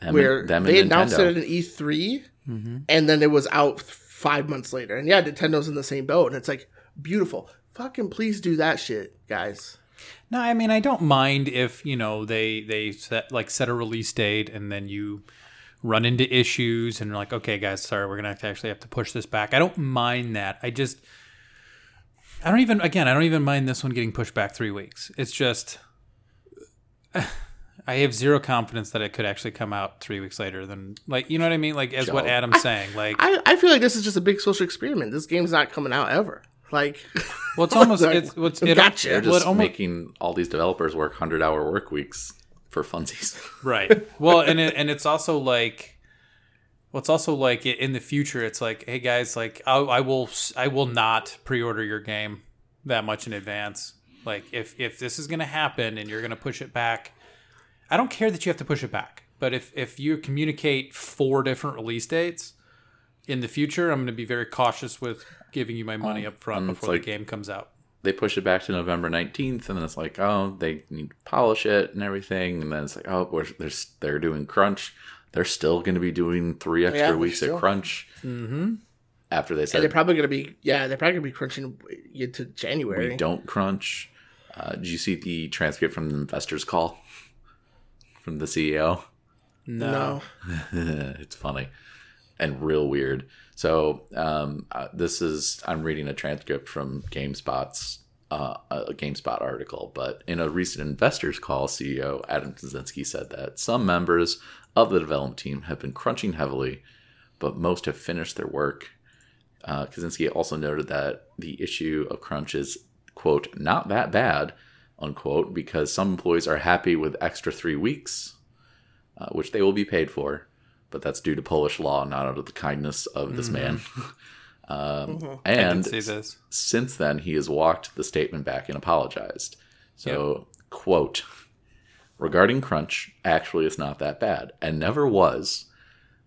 Them where and- them they and announced Nintendo. it at an E3, and then it was out five months later. And yeah, Nintendo's in the same boat, and it's like beautiful. Fucking please do that shit, guys. No, I mean I don't mind if you know they they set like set a release date and then you run into issues and you're like, okay, guys, sorry, we're gonna have to actually have to push this back. I don't mind that. I just I don't even again I don't even mind this one getting pushed back three weeks. It's just I have zero confidence that it could actually come out three weeks later than like you know what I mean like as what Joe. Adam's saying like I, I feel like this is just a big social experiment. This game's not coming out ever. Like, well it's almost Like, it's what's it, gotcha. They're well, it just almost, making all these developers work hundred hour work weeks for funsies. right well and it, and it's also like well it's also like in the future it's like hey guys like I, I will I will not pre-order your game that much in advance like if if this is going to happen and you're going to push it back i don't care that you have to push it back but if if you communicate four different release dates in the future i'm going to be very cautious with giving you my money up front and it's before like- the game comes out they push it back to November 19th, and then it's like, oh, they need to polish it and everything. And then it's like, oh, we're, they're, they're doing crunch. They're still going to be doing three extra Yeah, weeks still. at crunch mm-hmm after they and they're probably gonna be yeah, they're probably gonna be crunching into January. we don't crunch. Uh, did you see the transcript from the investors call from the CEO? no, no. it's funny and real weird. So um, uh, this is I'm reading a transcript from GameSpot's uh, a GameSpot article, but in a recent investors call, CEO Adam Kiciński said that some members of the development team have been crunching heavily, but most have finished their work. Uh, Kiciński also noted that the issue of crunch is quote not that bad unquote because some employees are happy with extra three weeks uh, which they will be paid for, but that's due to Polish law, not out of the kindness of this man. um, Mhm. i and see this since then, he has walked the statement back and apologized. So, quote, regarding Crunch, actually, it's not that bad and never was.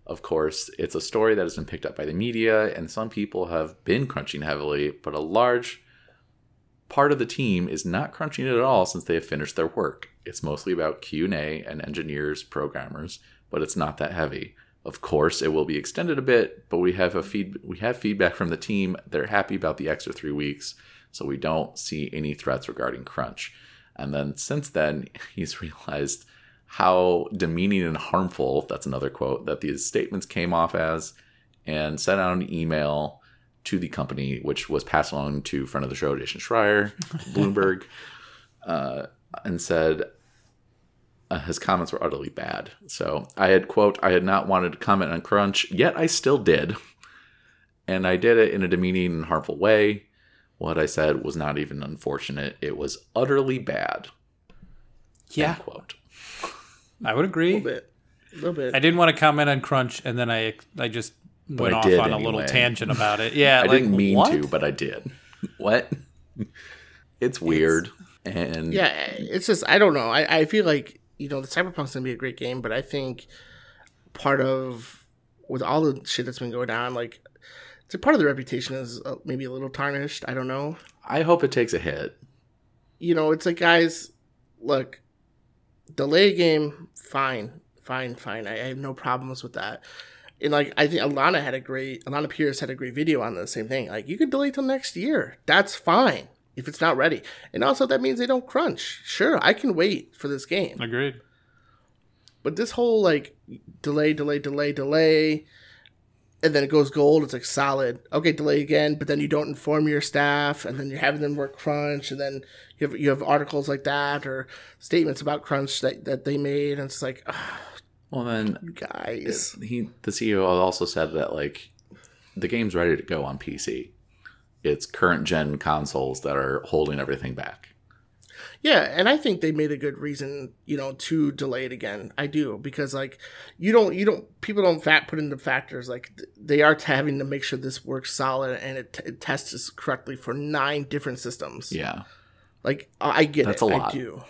Of course, it's a story that has been picked up by the media, and some people have been crunching heavily, but a large part of the team is not crunching it at all since they have finished their work. It's mostly about Q&A and engineers, programmers, but it's not that heavy. Of course, it will be extended a bit, but we have a feed we have feedback from the team. They're happy about the extra 3 weeks, so we don't see any threats regarding crunch. And then since then, he's realized how demeaning and harmful, that's another quote, that these statements came off as and sent out an email to the company, which was passed along to friend of the show, Jason Schreier, Bloomberg, uh, and said uh, his comments were utterly bad. So I had, quote, I had not wanted to comment on Crunch, yet I still did. And I did it in a demeaning and harmful way. What I said was not even unfortunate, it was utterly bad. yeah End quote. i would A agree little bit. A little bit. I didn't want to comment on Crunch, and then I I just went I off did on a little tangent about it. Yeah, I like, didn't mean what? to, but I did. What? It's weird. and yeah, it's just I don't know. I, I feel like you know the Cyberpunk's gonna be a great game, but I think part of with all the shit that's been going on, like it's a part of the reputation is uh, maybe a little tarnished. I don't know. I hope it takes a hit. You know, it's like guys, look, delay game, fine, fine, fine. I, I have no problems with that. And like I think Alana had a great Alana Pierce had a great video on the same thing. Like you could delay till next year. That's fine if it's not ready. And also that means they don't crunch. Sure, I can wait for this game. Agreed. But this whole like delay, delay, delay, delay, and then it goes gold. It's like solid. Okay, delay again, but then you don't inform your staff, and then you're having them work crunch, and then you have you have articles like that or statements about crunch that, that they made, and it's like, Well, then you guys. he the CEO also said that like the game's ready to go on PC. It's current gen consoles that are holding everything back. Yeah, and I think they made a good reason, you know, to delay it again. I do because like you don't you don't people don't fat put into factors like they are t- having to make sure this works solid and it, t- it tests correctly for nine different systems. Yeah, Like I I get That's it. a lot. I do.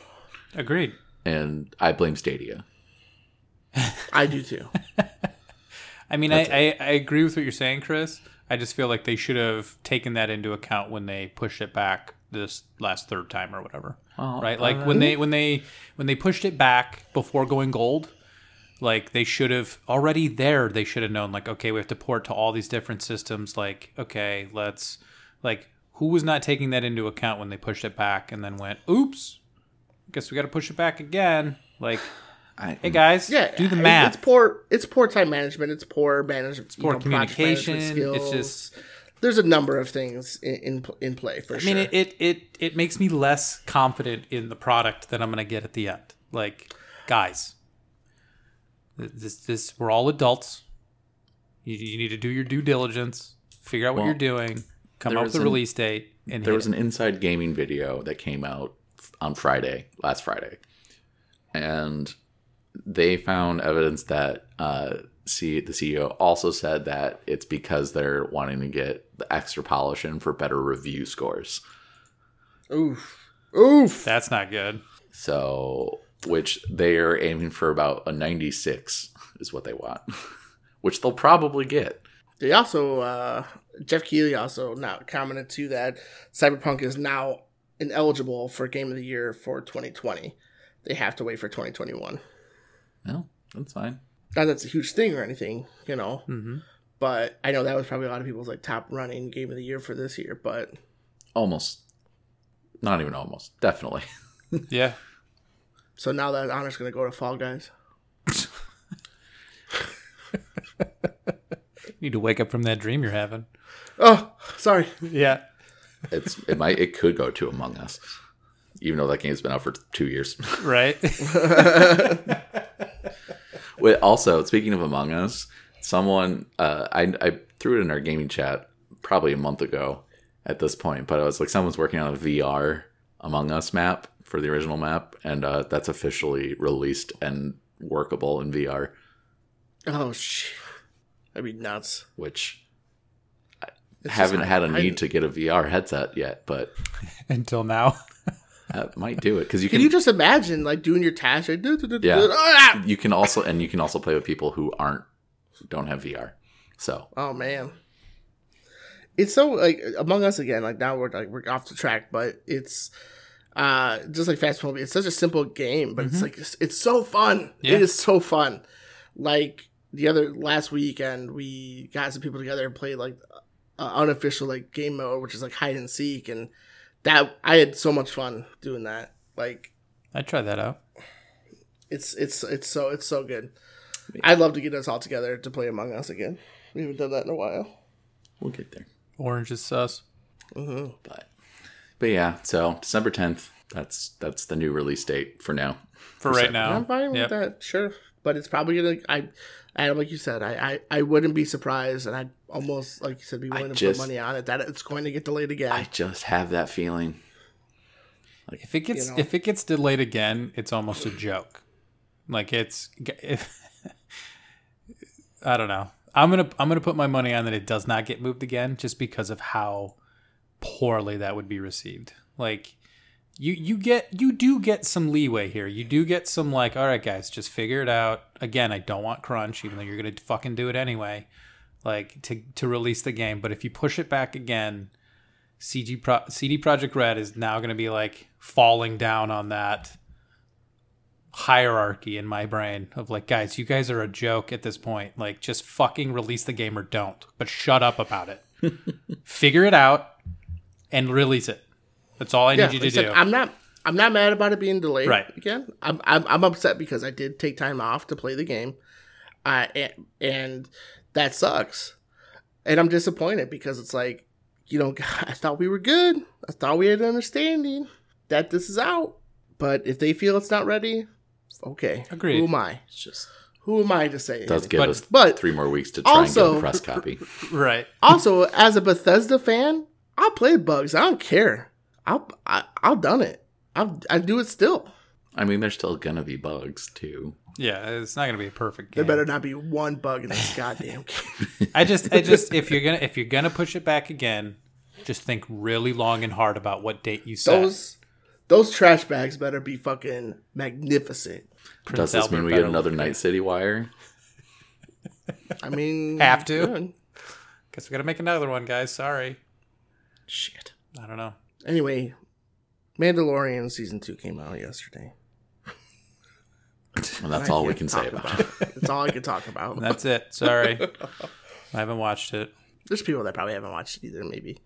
Agreed. and I blame Stadia. I do too. I mean, I, I, I agree with what you're saying, Chris. I just feel like they should have taken that into account when they pushed it back this last third time or whatever. Well, right? Like uh, when they when they when they pushed it back before going gold, Like they should have already there. They should have known. Like, okay, we have to port to all these different systems. Like, okay, let's like who was not taking that into account when they pushed it back and then went, oops, I guess we got to push it back again. Like, I, hey guys, Yeah, do the math. It's poor. It's poor time management. It's poor management. It's poor communication, it's just- there's a number of things in in, in play for I sure. I mean, it, it it it makes me less confident in the product that I'm going to get at the end. Like, guys, this this we're all adults. You, you need to do your due diligence, figure out what you're doing, come up with a an- release date, and there was it. an inside gaming video that came out on Friday, last Friday, and they found evidence that uh, C, the CEO also said that it's because they're wanting to get the extra polish in for better review scores. oof, oof. That's not good. So, which they are aiming for about a 96 is what they want, which they'll probably get. They also uh, Geoff Keighley also now commented too that Cyberpunk is now ineligible for Game of the Year for 2020. They have to wait for 2021. No, that's fine. Not that's a huge thing or anything, you know. hmm But I know that was probably a lot of people's like top running Game of the Year for this year. But Almost. Not even almost. Definitely. Yeah, so now that honor's gonna go to Fall Guys. need to wake up from that dream you're having. Oh, sorry. Yeah, It's it might it could go to Among Us, even though that game's been out for two years. right. Wait, also speaking of Among Us, someone uh, I I threw it in our gaming chat probably a month ago at this point, but I was like, someone's working on a VR Among Us map for the original map, and uh, that's officially released and workable in VR, Oh shit, that'd be nuts. which It's haven't just- had a I- need to get a VR headset yet, but Until now. That might do it because you Can can you just imagine like doing your task? Like, "Du- du- du- Yeah. ah!" you can also and you can also play with people who aren't don't have VR. So Oh man, it's so like Among Us again. Like now we're like we're off the track, but it's uh just like Fast Movie. It's such a simple game, but it's like it's, it's so fun. Yeah. It is so fun. Like the other last weekend, we got some people together and played like uh, unofficial like game mode, which is like hide and seek, and that I had so much fun doing that. Like I tried that out. it's it's it's so it's so good. I'd love to get us all together to play Among Us again. We haven't done that in a while. we'll get there. Orange is sus. hmm But but yeah, so December tenth. That's that's the new release date for now. For right now. I'm fine Yep. with that, sure. But it's probably gonna. I, Adam, like you said, I, I, I wouldn't be surprised, and I'd almost, like you said, be willing to just- put money on it that it's going to get delayed again. I just have that feeling. If it gets You know. if it gets delayed again, it's almost a joke. Like it's if I don't know. I'm gonna I'm gonna put my money on that it does not get moved again, just because of how poorly that would be received. Like you you get you do get some leeway here. You do get some like, all right, guys, just figure it out. Again, I don't want crunch, even though you're gonna fucking do it anyway. Like to to release the game, but if you push it back again, CG Pro- CD Projekt Red is now going to be like falling down on that hierarchy in my brain of like, guys, you guys are a joke at this point. Like, just fucking release the game or don't, but shut up about it. Figure it out and release it. That's all I yeah, need you to said, do. I'm not. I'm not mad about it being delayed. Right. Again, I'm, I'm I'm upset because I did take time off to play the game, uh, and, and that sucks. And I'm disappointed because it's like, you know, I thought we were good. I thought we had an understanding that this is out. But if they feel it's not ready, okay. Agreed. Who am I? It's just Who am I to say? does anything? give But- us but- three more weeks to try and get a press copy. right. also, as a Bethesda fan, I'll play bugs. I don't care. I'll I, I'll done it. I'll I do it still. I mean, there's still gonna be bugs too. Yeah, it's not going to be a perfect game. There better not be one bug in this goddamn game. I just, I just, if you're gonna, if you're gonna push it back again, just think really long and hard about what date you set. Those those trash bags better be fucking magnificent. Prince Does this Albert mean we get another look Night City wire? I mean, Have to? good. Guess we gotta make another one, guys. Sorry. Shit. I don't know. Anyway, Mandalorian season two came out yesterday. And that's I all we can't say talk about it. That's all I can talk about. That's it. Sorry. I haven't watched it. There's people that probably haven't watched it either, maybe.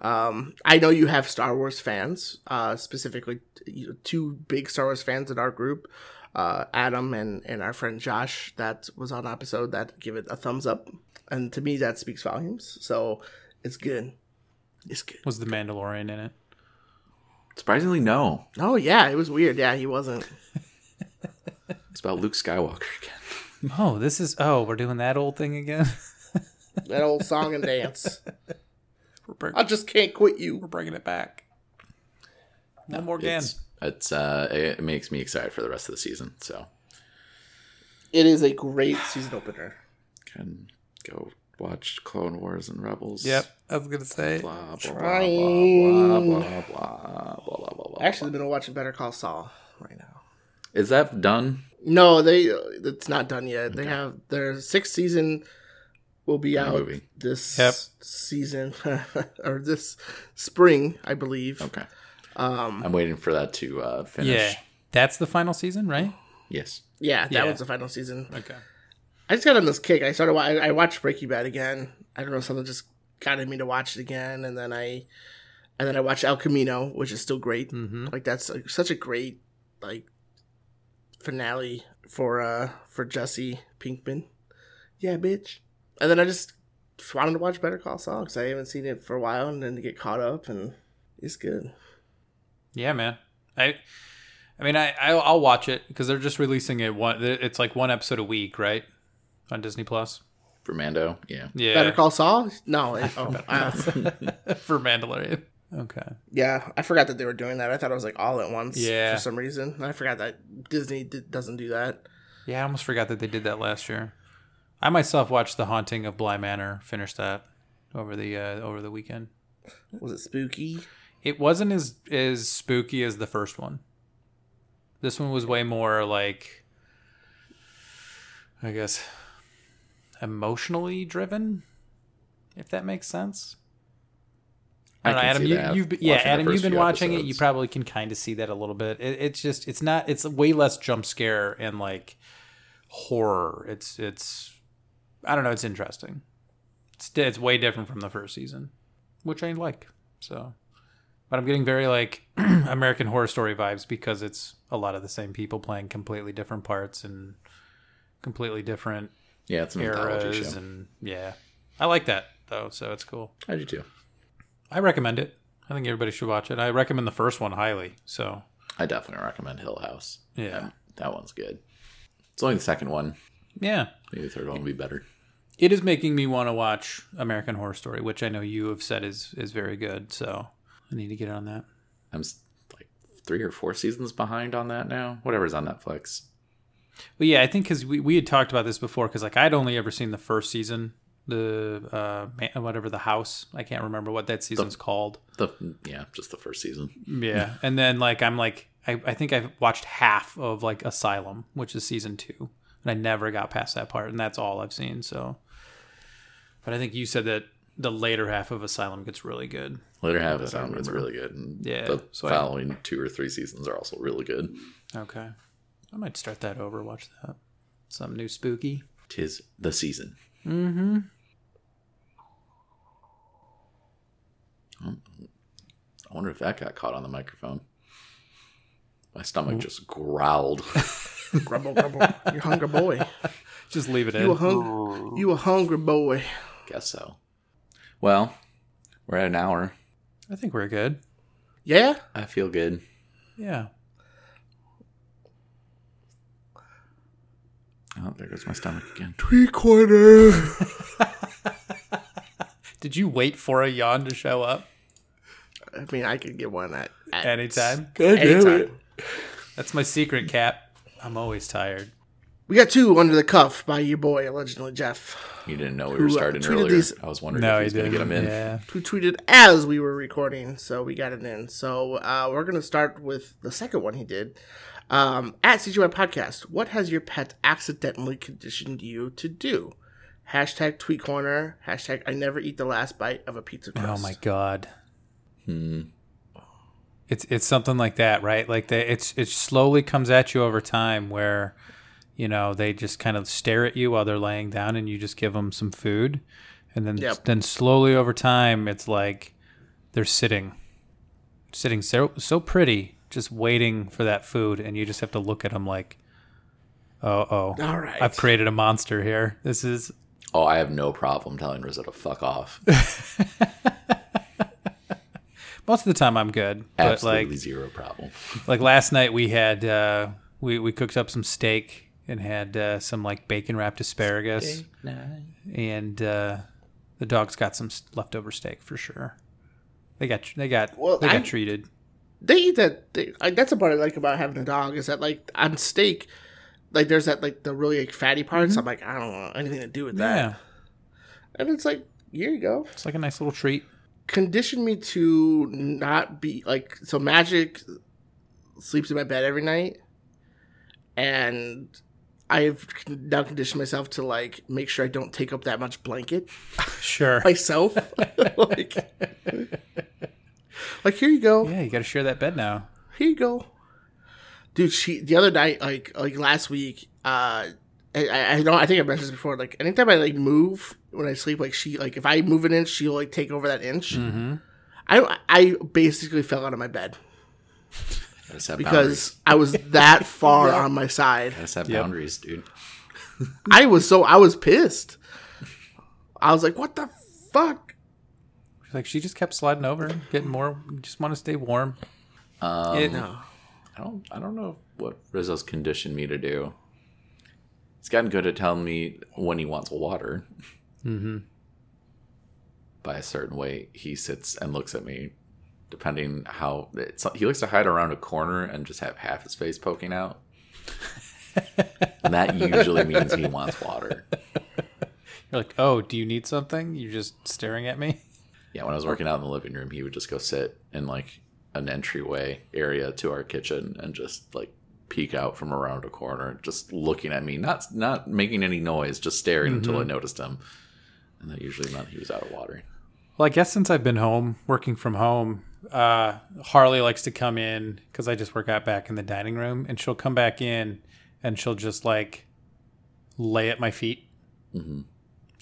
Um, I know you have Star Wars fans, uh, specifically you know, two big Star Wars fans in our group, uh, Adam and, and our friend Josh, that was on episode that give it a thumbs up. And to me, that speaks volumes. So it's good. It's good. Was the Mandalorian in it? Surprisingly, no. Oh, yeah, it was weird. Yeah, he wasn't. It's about Luke Skywalker again. Oh, this is. Oh, we're doing that old thing again. That old song and dance. we're, bring, I just can't quit you. we're bringing it back. One more again. It's, it's uh, it makes me excited for the rest of the season. So It is a great season opener. can go watch Clone Wars and Rebels. Yep, I was gonna say. Blah blah blah Trying. blah blah blah blah blah blah blah. blah. Actually, I've been watching Better Call Saul right now. is that done? No, they it's not done yet. They have their sixth season will be out movie. this Yep. season or this spring, I believe. Okay. Um, I'm waiting for that to uh, finish. Yeah, that's the final season, right? Yes. yeah, that Yeah. was the final season. Okay. I just got on this kick. I started. I, watched Breaking Bad again. I don't know. Something just got me to watch it again, and then I, and then I watched El Camino, which is still great. Mm-hmm. Like that's like, such a great like finale for uh for Jesse Pinkman. Yeah, bitch. And then I just wanted to watch Better Call Saul because I haven't seen it for a while, and then to get caught up, and it's good. Yeah, man. I, I mean, I I'll, I'll watch it because they're just releasing it one. It's like one episode a week, right? On Disney Plus. For Mando. Yeah. Yeah. Better Call Saul? No. It, oh, for Mandalorian. Okay. yeah, I forgot that they were doing that. I thought it was like all at once. Yeah. For some reason, And I forgot that Disney did, doesn't do that. Yeah, I almost forgot that they did that last year. I myself watched The Haunting of Bly Manor. Finished that over the uh, over the weekend. Was it spooky? It wasn't as as spooky as the first one. This one was way more like, I guess, emotionally driven. If that makes sense. I I don't know, Adam. You, you've been, yeah, Adam. You've been watching it. You probably can kind of see that a little bit. It, it's just, it's not. It's way less jump scare and like horror. It's, it's. I don't know. It's interesting. It's, it's way different from the first season, which I like. So, but I'm getting very like American Horror Story vibes because it's a lot of the same people playing completely different parts and completely different Yeah, it's an anthology show. and yeah, I like that though. So it's cool. I do too. I recommend it. I think everybody should watch it. I recommend the first one highly. So I definitely recommend Hill House. Yeah. Um, that one's good. It's only the second one. yeah, Maybe the third one will be better. it is making me want to watch American Horror Story, which I know you have said is is very good. So I need to get on that. I'm like three or four seasons behind on that now. Whatever's on Netflix. But yeah, I think because we, we had talked about this before, because like I'd only ever seen the first season, the uh whatever the house. I can't remember what that season's called. The yeah, just the first season. Yeah, and then like I'm like I, I think I've watched half of like Asylum, which is season two, and I never got past that part, and that's all I've seen. So, but I think you said that the later half of Asylum gets really good. Later half of Asylum is really good. And Yeah, The so I- following two or three seasons are also really good. Okay, I might start that over. Watch that. Some new spooky. Tis the season. Mm-hmm. I wonder if that got caught on the microphone. My stomach just growled. Grumble, grumble. you hungry boy. Just leave it in. You a hungry. You a hungry boy. Guess so. Well, we're at an hour. I think we're good. Yeah. I feel good. Yeah. Oh, there goes my stomach again. Three quarter. Did you wait for a yawn to show up I mean, I could get one at, at anytime? anytime. That's my secret, Cap. I'm always tired. We got two under the cuff by your boy, allegedly Jeff, You didn't know we were uh, starting tweeted earlier. these- I was wondering No, if he he was going to get them in. Yeah. who tweeted as we were recording, so we got it in. So uh, we're gonna start with the second one he did. Um, at CGY Podcast, what has your pet accidentally conditioned you to do? Hashtag tweet corner. Hashtag I never eat the last bite of a pizza crust. Oh my god. Hmm. It's it's something like that, right? Like that it's it slowly comes at you over time where you know, they just kind of stare at you while they're laying down, and you just give them some food, and then Yep. then slowly over time, it's like they're sitting, sitting so so pretty, just waiting for that food, and you just have to look at them like, oh oh, All right. I've created a monster here. This is Oh, I have no problem telling Rizzo to fuck off. most of the time I'm good, but Absolutely like zero problem. like last night we had uh, we we cooked up some steak and had uh, some like bacon wrapped asparagus, and uh, the dogs got some leftover steak for sure. They got they got Well, they got I- treated. They eat that. They, like, that's a part I like about having a dog is that like on steak, like there's that like the really like fatty parts. Mm-hmm. I'm like I don't want anything to do with that. Yeah, And it's like here you go. it's like a nice little treat. Condition me to not be like so. Magic sleeps in my bed every night, and I've now conditioned myself to like make sure I don't take up that much blanket Sure. myself. like, like here you go. yeah, you got to share that bed now. here you go dude she the other night like like last week uh I, I I don't I think I mentioned this before. Like anytime I like move when I sleep, like she like if I move an inch, she'll like take over that inch. Mm-hmm. I I basically fell out of my bed Gotta boundaries. because I was that far on my side. Gotta set Yep. boundaries, dude. I was so I was pissed. I was like, "What the fuck?" She's like she just kept sliding over, getting more. Just want to stay warm. Um, It- No, I don't. I don't know what Rizzo's conditioned me to do. He's gotten good at telling me when he wants water. Mm-hmm. By a certain way, he sits and looks at me. Depending how it's, he likes to hide around a corner and just have half his face poking out. and that usually means he wants water. You're like, oh, do you need something? You're just staring at me. Yeah, when I was working out in the living room, he would just go sit in like an entryway area to our kitchen and just like peek out from around a corner, just looking at me, not not making any noise, just staring until I noticed him. And that usually meant he was out of water. Well, I guess since I've been home, working from home, uh, Harley likes to come in because I just work out back in the dining room, and she'll come back in and she'll just like lay at my feet.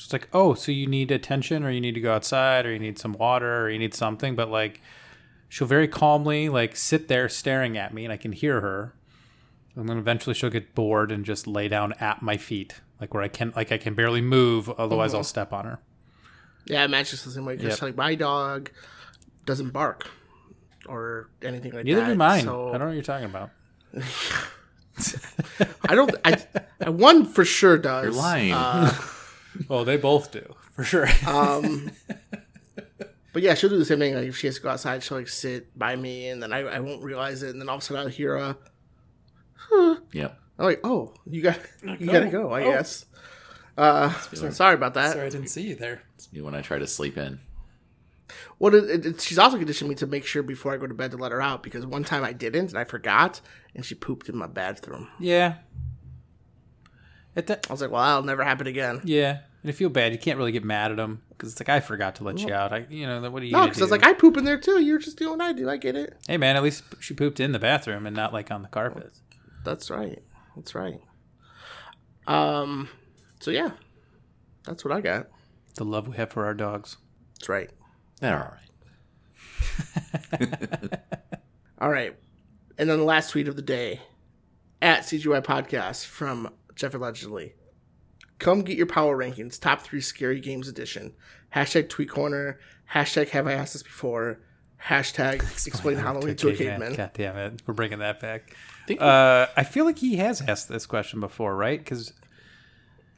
Hmm She's like, "Oh, so you need attention, or you need to go outside, or you need some water, or you need something." But like, she'll very calmly like sit there staring at me, and I can hear her. And then eventually she'll get bored and just lay down at my feet, like where I can, like I can barely move, otherwise I'll step on her. yeah, Manchester's the same way. Because Yep. like my dog doesn't bark or anything like Neither that. Neither do mine. so- I don't know what you're talking about. I don't. I, I one for sure does. You're lying. Uh, Well, they both do for sure. um, but yeah, she'll do the same thing. Like if she has to go outside, she'll like sit by me, and then I, I won't realize it, and then all of a sudden I'll hear a. Yep. I'm like, oh, you got, you gotta go. I Oh. guess. Uh, so sorry about that. Sorry, I didn't see you there. It's me when I try to sleep in. Well, it, it, it- she's also conditioned me to make sure before I go to bed to let her out because one time I didn't and I forgot, and she pooped in my bathroom. Yeah. It that I was like, well, that'll never happen again. yeah. And you feel bad. You can't really get mad at them because it's like I forgot to let you out. I, you know, what are you? No, gonna because I was like, I poop in there too. You're just doing what I do. I get it. hey man, at least she pooped in the bathroom and not like on the carpet. That's right. That's right. Um. So yeah, that's what I got. The love we have for our dogs. That's right. They're all right. All right. And then the last tweet of the day at CGY Podcast from Jeff Allegedly. Come get your power rankings, top three scary games edition. Hashtag tweet corner. Hashtag have I asked this before. Hashtag explain Halloween to a caveman. God damn it, we're bringing that back. Uh, I feel like he has asked this question before, right? Because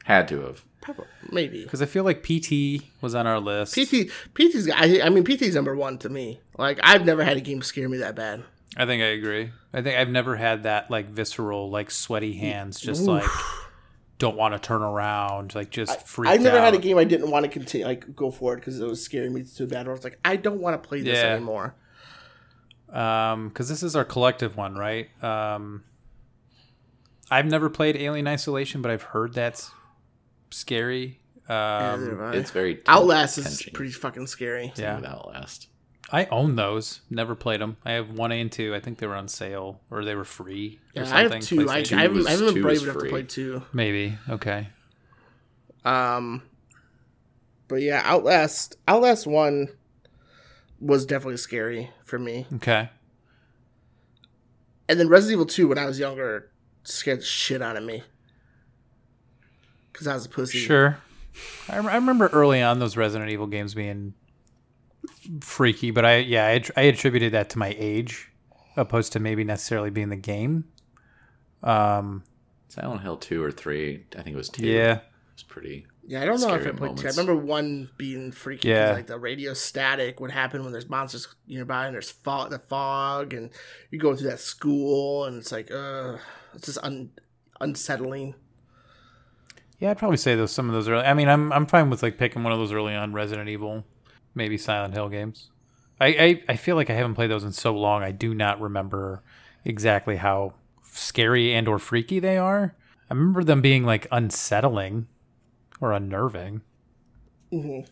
Had to have. Probably, maybe. Because I feel like PT was on our list. PT, PT's, I, I mean, PT's number one to me. Like, I've never had a game scare me that bad. I think I agree. I think I've never had that like visceral, like sweaty hands, just like don't want to turn around, like just freak I've never out. had a game I didn't want to continue, like, go forward because it was scaring me too bad. Where I was like, I don't want to play this Yeah. anymore. um because this is our collective one right um i've never played alien isolation but i've heard that's scary um have It's very Outlast is pretty fucking scary. yeah Outlast. I own those. Never played them. I have one and two. I think they were on sale or they were free. Or Yeah, I have two. I, I haven't, was- I haven't been two brave enough to play two. Maybe. Okay. Um, but yeah, Outlast. Outlast one was definitely scary for me, Okay. and then Resident Evil two when I was younger scared the shit out of me because I was a pussy. Sure. I, I remember early on those Resident Evil games being freaky, but I yeah I, I attributed that to my age, opposed to maybe necessarily being the game. Um. Silent Hill two or three. I think it was two. Yeah. it was pretty. Yeah, I don't know if it Scary played two. I remember one being freaky. Yeah. Yeah, like the radio static would happen when there's monsters nearby and there's fog, the fog, and you go through that school and it's like, uh, it's just un- unsettling. Yeah, I'd probably say those some of those early. I mean, I'm I'm fine with like picking one of those early on Resident Evil, maybe Silent Hill games. I I, I feel like I haven't played those in so long. I do not remember exactly how scary and or freaky they are. I remember them being like unsettling or unnerving. Mhm.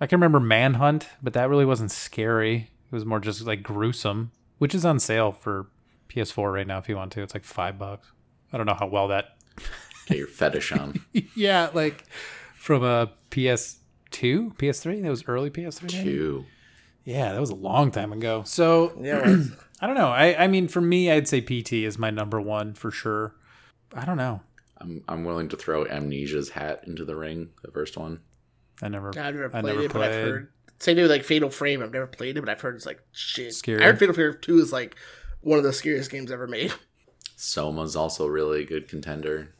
I can remember Manhunt, but that really wasn't scary. It was more just like gruesome, which is on sale for PS4 right now if you want to. It's like five bucks. I don't know how well that Get your fetish on. yeah, like from a PS2, PS3. That was early PS3. maybe? two. Yeah, that was a long time ago. So Yeah. I don't know. I I mean, for me, I'd say PT is my number one for sure. I don't know. I'm I'm willing to throw Amnesia's hat into the ring. The first one. I never. I've never I played never it, but I've heard. Same thing with like Fatal Frame. I've never played it, but I've heard it's like shit. Scary. I heard Fatal Frame Two is like one of the scariest games ever made. Soma's also really a good contender.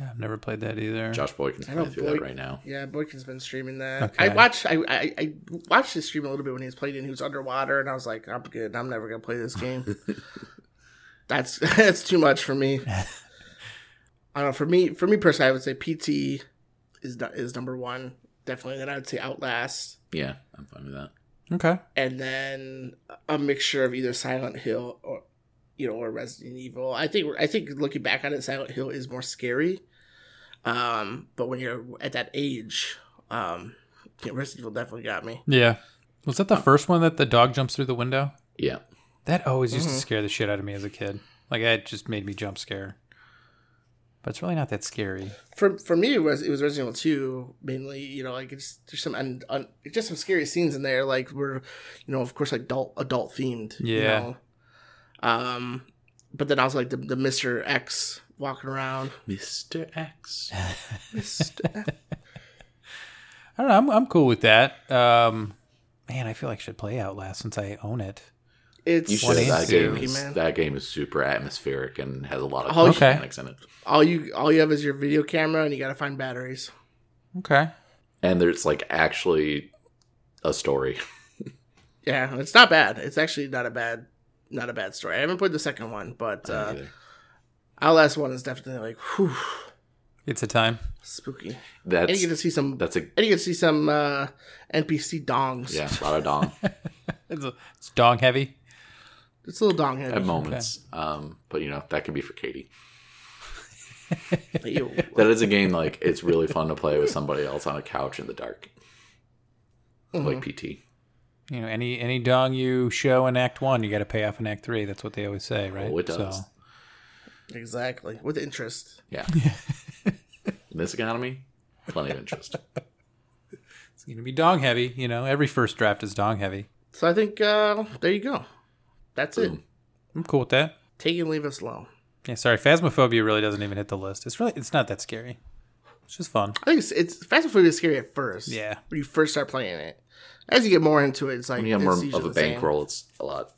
I've never played that either. Josh Boykin's I know playing through Boy- that right now. Yeah, Boykin's been streaming that. Okay. I watched. I, I I watched his stream a little bit when he was playing and he was underwater, and I was like, I'm good. I'm never gonna play this game. that's that's too much for me. I don't know. For me, for me personally, I would say PT is is number one definitely. Then I would say Outlast, Yeah, I'm fine with that. Okay. and then a mixture of either Silent Hill or you know or Resident Evil. I think I think looking back on it, Silent Hill is more scary. Um, but when you're at that age, um, yeah, Resident Evil definitely got me. Yeah. Was that the first one that the dog jumps through the window? Yeah, That always used Mhm. to scare the shit out of me as a kid. Like it just made me jump scare. But it's really not that scary. For for me, it was it was Resident Evil Two mainly. You know, like it's there's some un, just some scary scenes in there. Like we're, you know, of course, like adult adult themed. you Yeah. know. Um, but then also like the the Mister X walking around. Mr. X. Mr. I don't know. I'm, I'm cool with that. Um, man, I feel like I should play Outlast since I own it. It's You should. and That game is man. that game is super atmospheric and has a lot of cool okay. mechanics in it. all you all you have is your video camera and you got to find batteries. Okay. And there's like actually a story. Yeah, it's not bad. It's actually not a bad not a bad story. I haven't played the second one, but I don't uh, either. Outlast one is definitely like whew, It's a time. spooky. And That's you get to see some that's a and you get to see some uh, NPC dongs. yeah, a lot of dong It's, a, it's dog heavy. It's a little dong heavy. at moments. Um, but you know that could be for Katie. That is a game like it's really fun to play with somebody else on a couch in the dark, Mm-hmm. like PT. You know, any any dog you show in Act One, you got to pay off in Act Three. That's what they always say, right? Oh, it does. So, Exactly. With interest. Yeah. in this economy, plenty of interest. it's gonna be dong heavy. You know, every first draft is dong heavy. So I think uh, there you go. That's it. I'm cool with that. Take and leave us alone. Yeah, sorry, Phasmophobia really doesn't even hit the list. It's really it's not that scary. It's just fun. I think it's, it's Fast and Furious is scary at first. Yeah. When you first start playing it. As you get more into it, it's like When you have more of a bankroll, it's a lot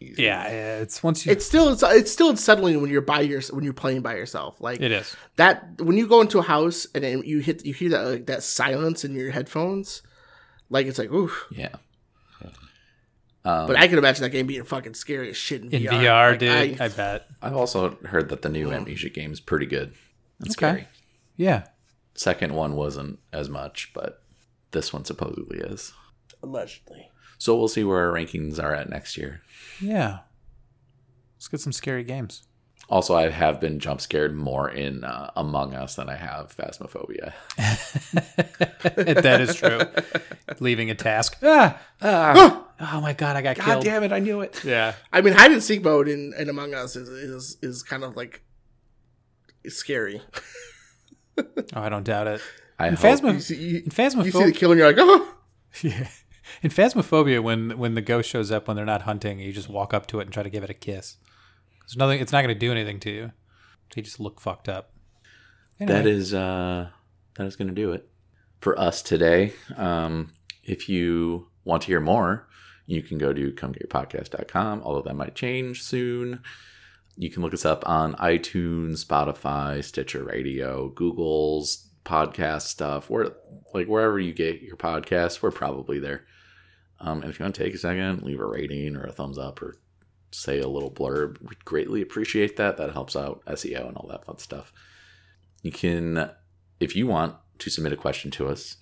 easier. Yeah, yeah, it's once you. It's still it's, it's still unsettling when you're by your when you're playing by yourself. Like it is. that when you go into a house and then you hit you hear that like that silence in your headphones, like it's like oof. Yeah. Um, But I can imagine that game being fucking scary as shit in, In VR. VR, Like, dude, I- I, bet. I've also heard that the new Amnesia game is pretty good. It's Okay. scary. Yeah. Second one wasn't as much, but this one supposedly is. Allegedly. So we'll see where our rankings are at next year. Yeah. Let's get some scary games. Also, I have been jump scared more in uh, Among Us than I have Phasmophobia. that is true. Leaving a task. Ah, ah, oh my god, I got God killed. damn it! I knew it. Yeah, I mean, hide and seek mode in, in Among Us is, is is kind of like scary. oh, I don't doubt it. I In hope. Phasma- You see, you, in you see the Phasmophobia, kill and you're like, oh, yeah. In Phasmophobia, when when the ghost shows up when they're not hunting, you just walk up to it and try to give it a kiss. There's nothing. It's not going to do anything to you. They just look fucked up. That Anyway. is uh that is going to do it for us today. Um, if you want to hear more, you can go to comegetyourpodcast.com, although that might change soon. You can look us up on iTunes, Spotify, Stitcher Radio, Google's podcast stuff, where like wherever you get your podcasts, we're probably there. Um, and if you want to take a second, leave a rating or a thumbs up or say a little blurb, we'd greatly appreciate that. That helps out SEO and all that fun stuff. You can, if you want to submit a question to us,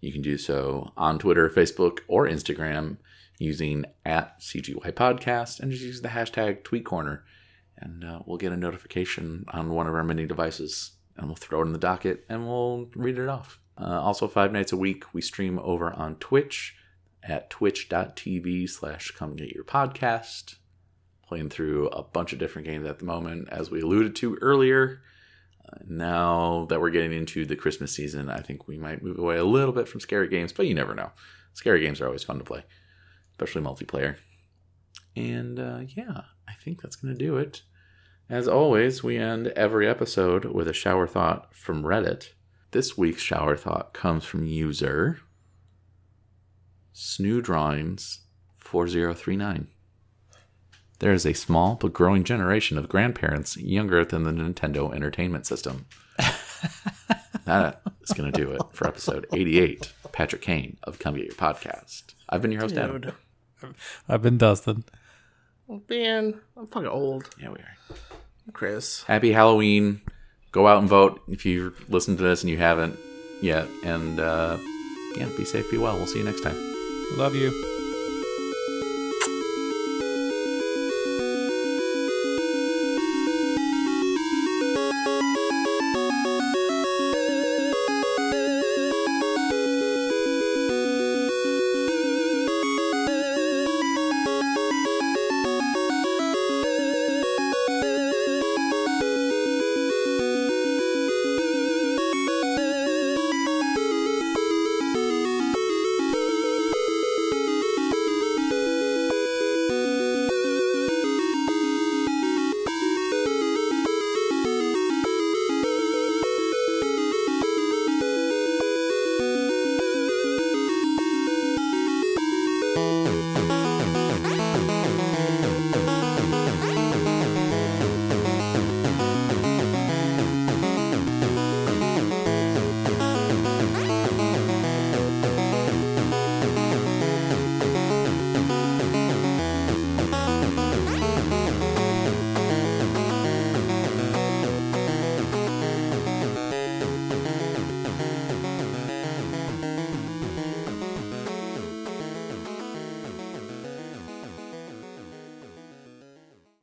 you can do so on Twitter, Facebook, or Instagram using at CGY Podcast and just use the hashtag TweetCorner. And uh, we'll get a notification on one of our many devices and we'll throw it in the docket and we'll read it off. Uh, also, five nights a week, we stream over on Twitch at twitch.tv slash come get your podcast. Playing through a bunch of different games at the moment, as we alluded to earlier now that we're getting into the Christmas season, I think we might move away a little bit from scary games, but you never know. Scary games are always fun to play, especially multiplayer. And uh, yeah, I think that's going to do it. As always, we end every episode with a shower thought from Reddit. This week's shower thought comes from user Snoo Drawings 4039. There is a small but growing generation of grandparents younger than the Nintendo Entertainment System. that is going to do it for episode 88. Patrick Kane of Come Get Your Podcast. I've been your host, Adam. I've been Dustin. Oh, man, I'm fucking old, Yeah, we are. Chris. Happy Halloween. Go out and vote if you listen to this and you haven't yet. And uh, yeah, be safe, be well. We'll see you next time. Love you.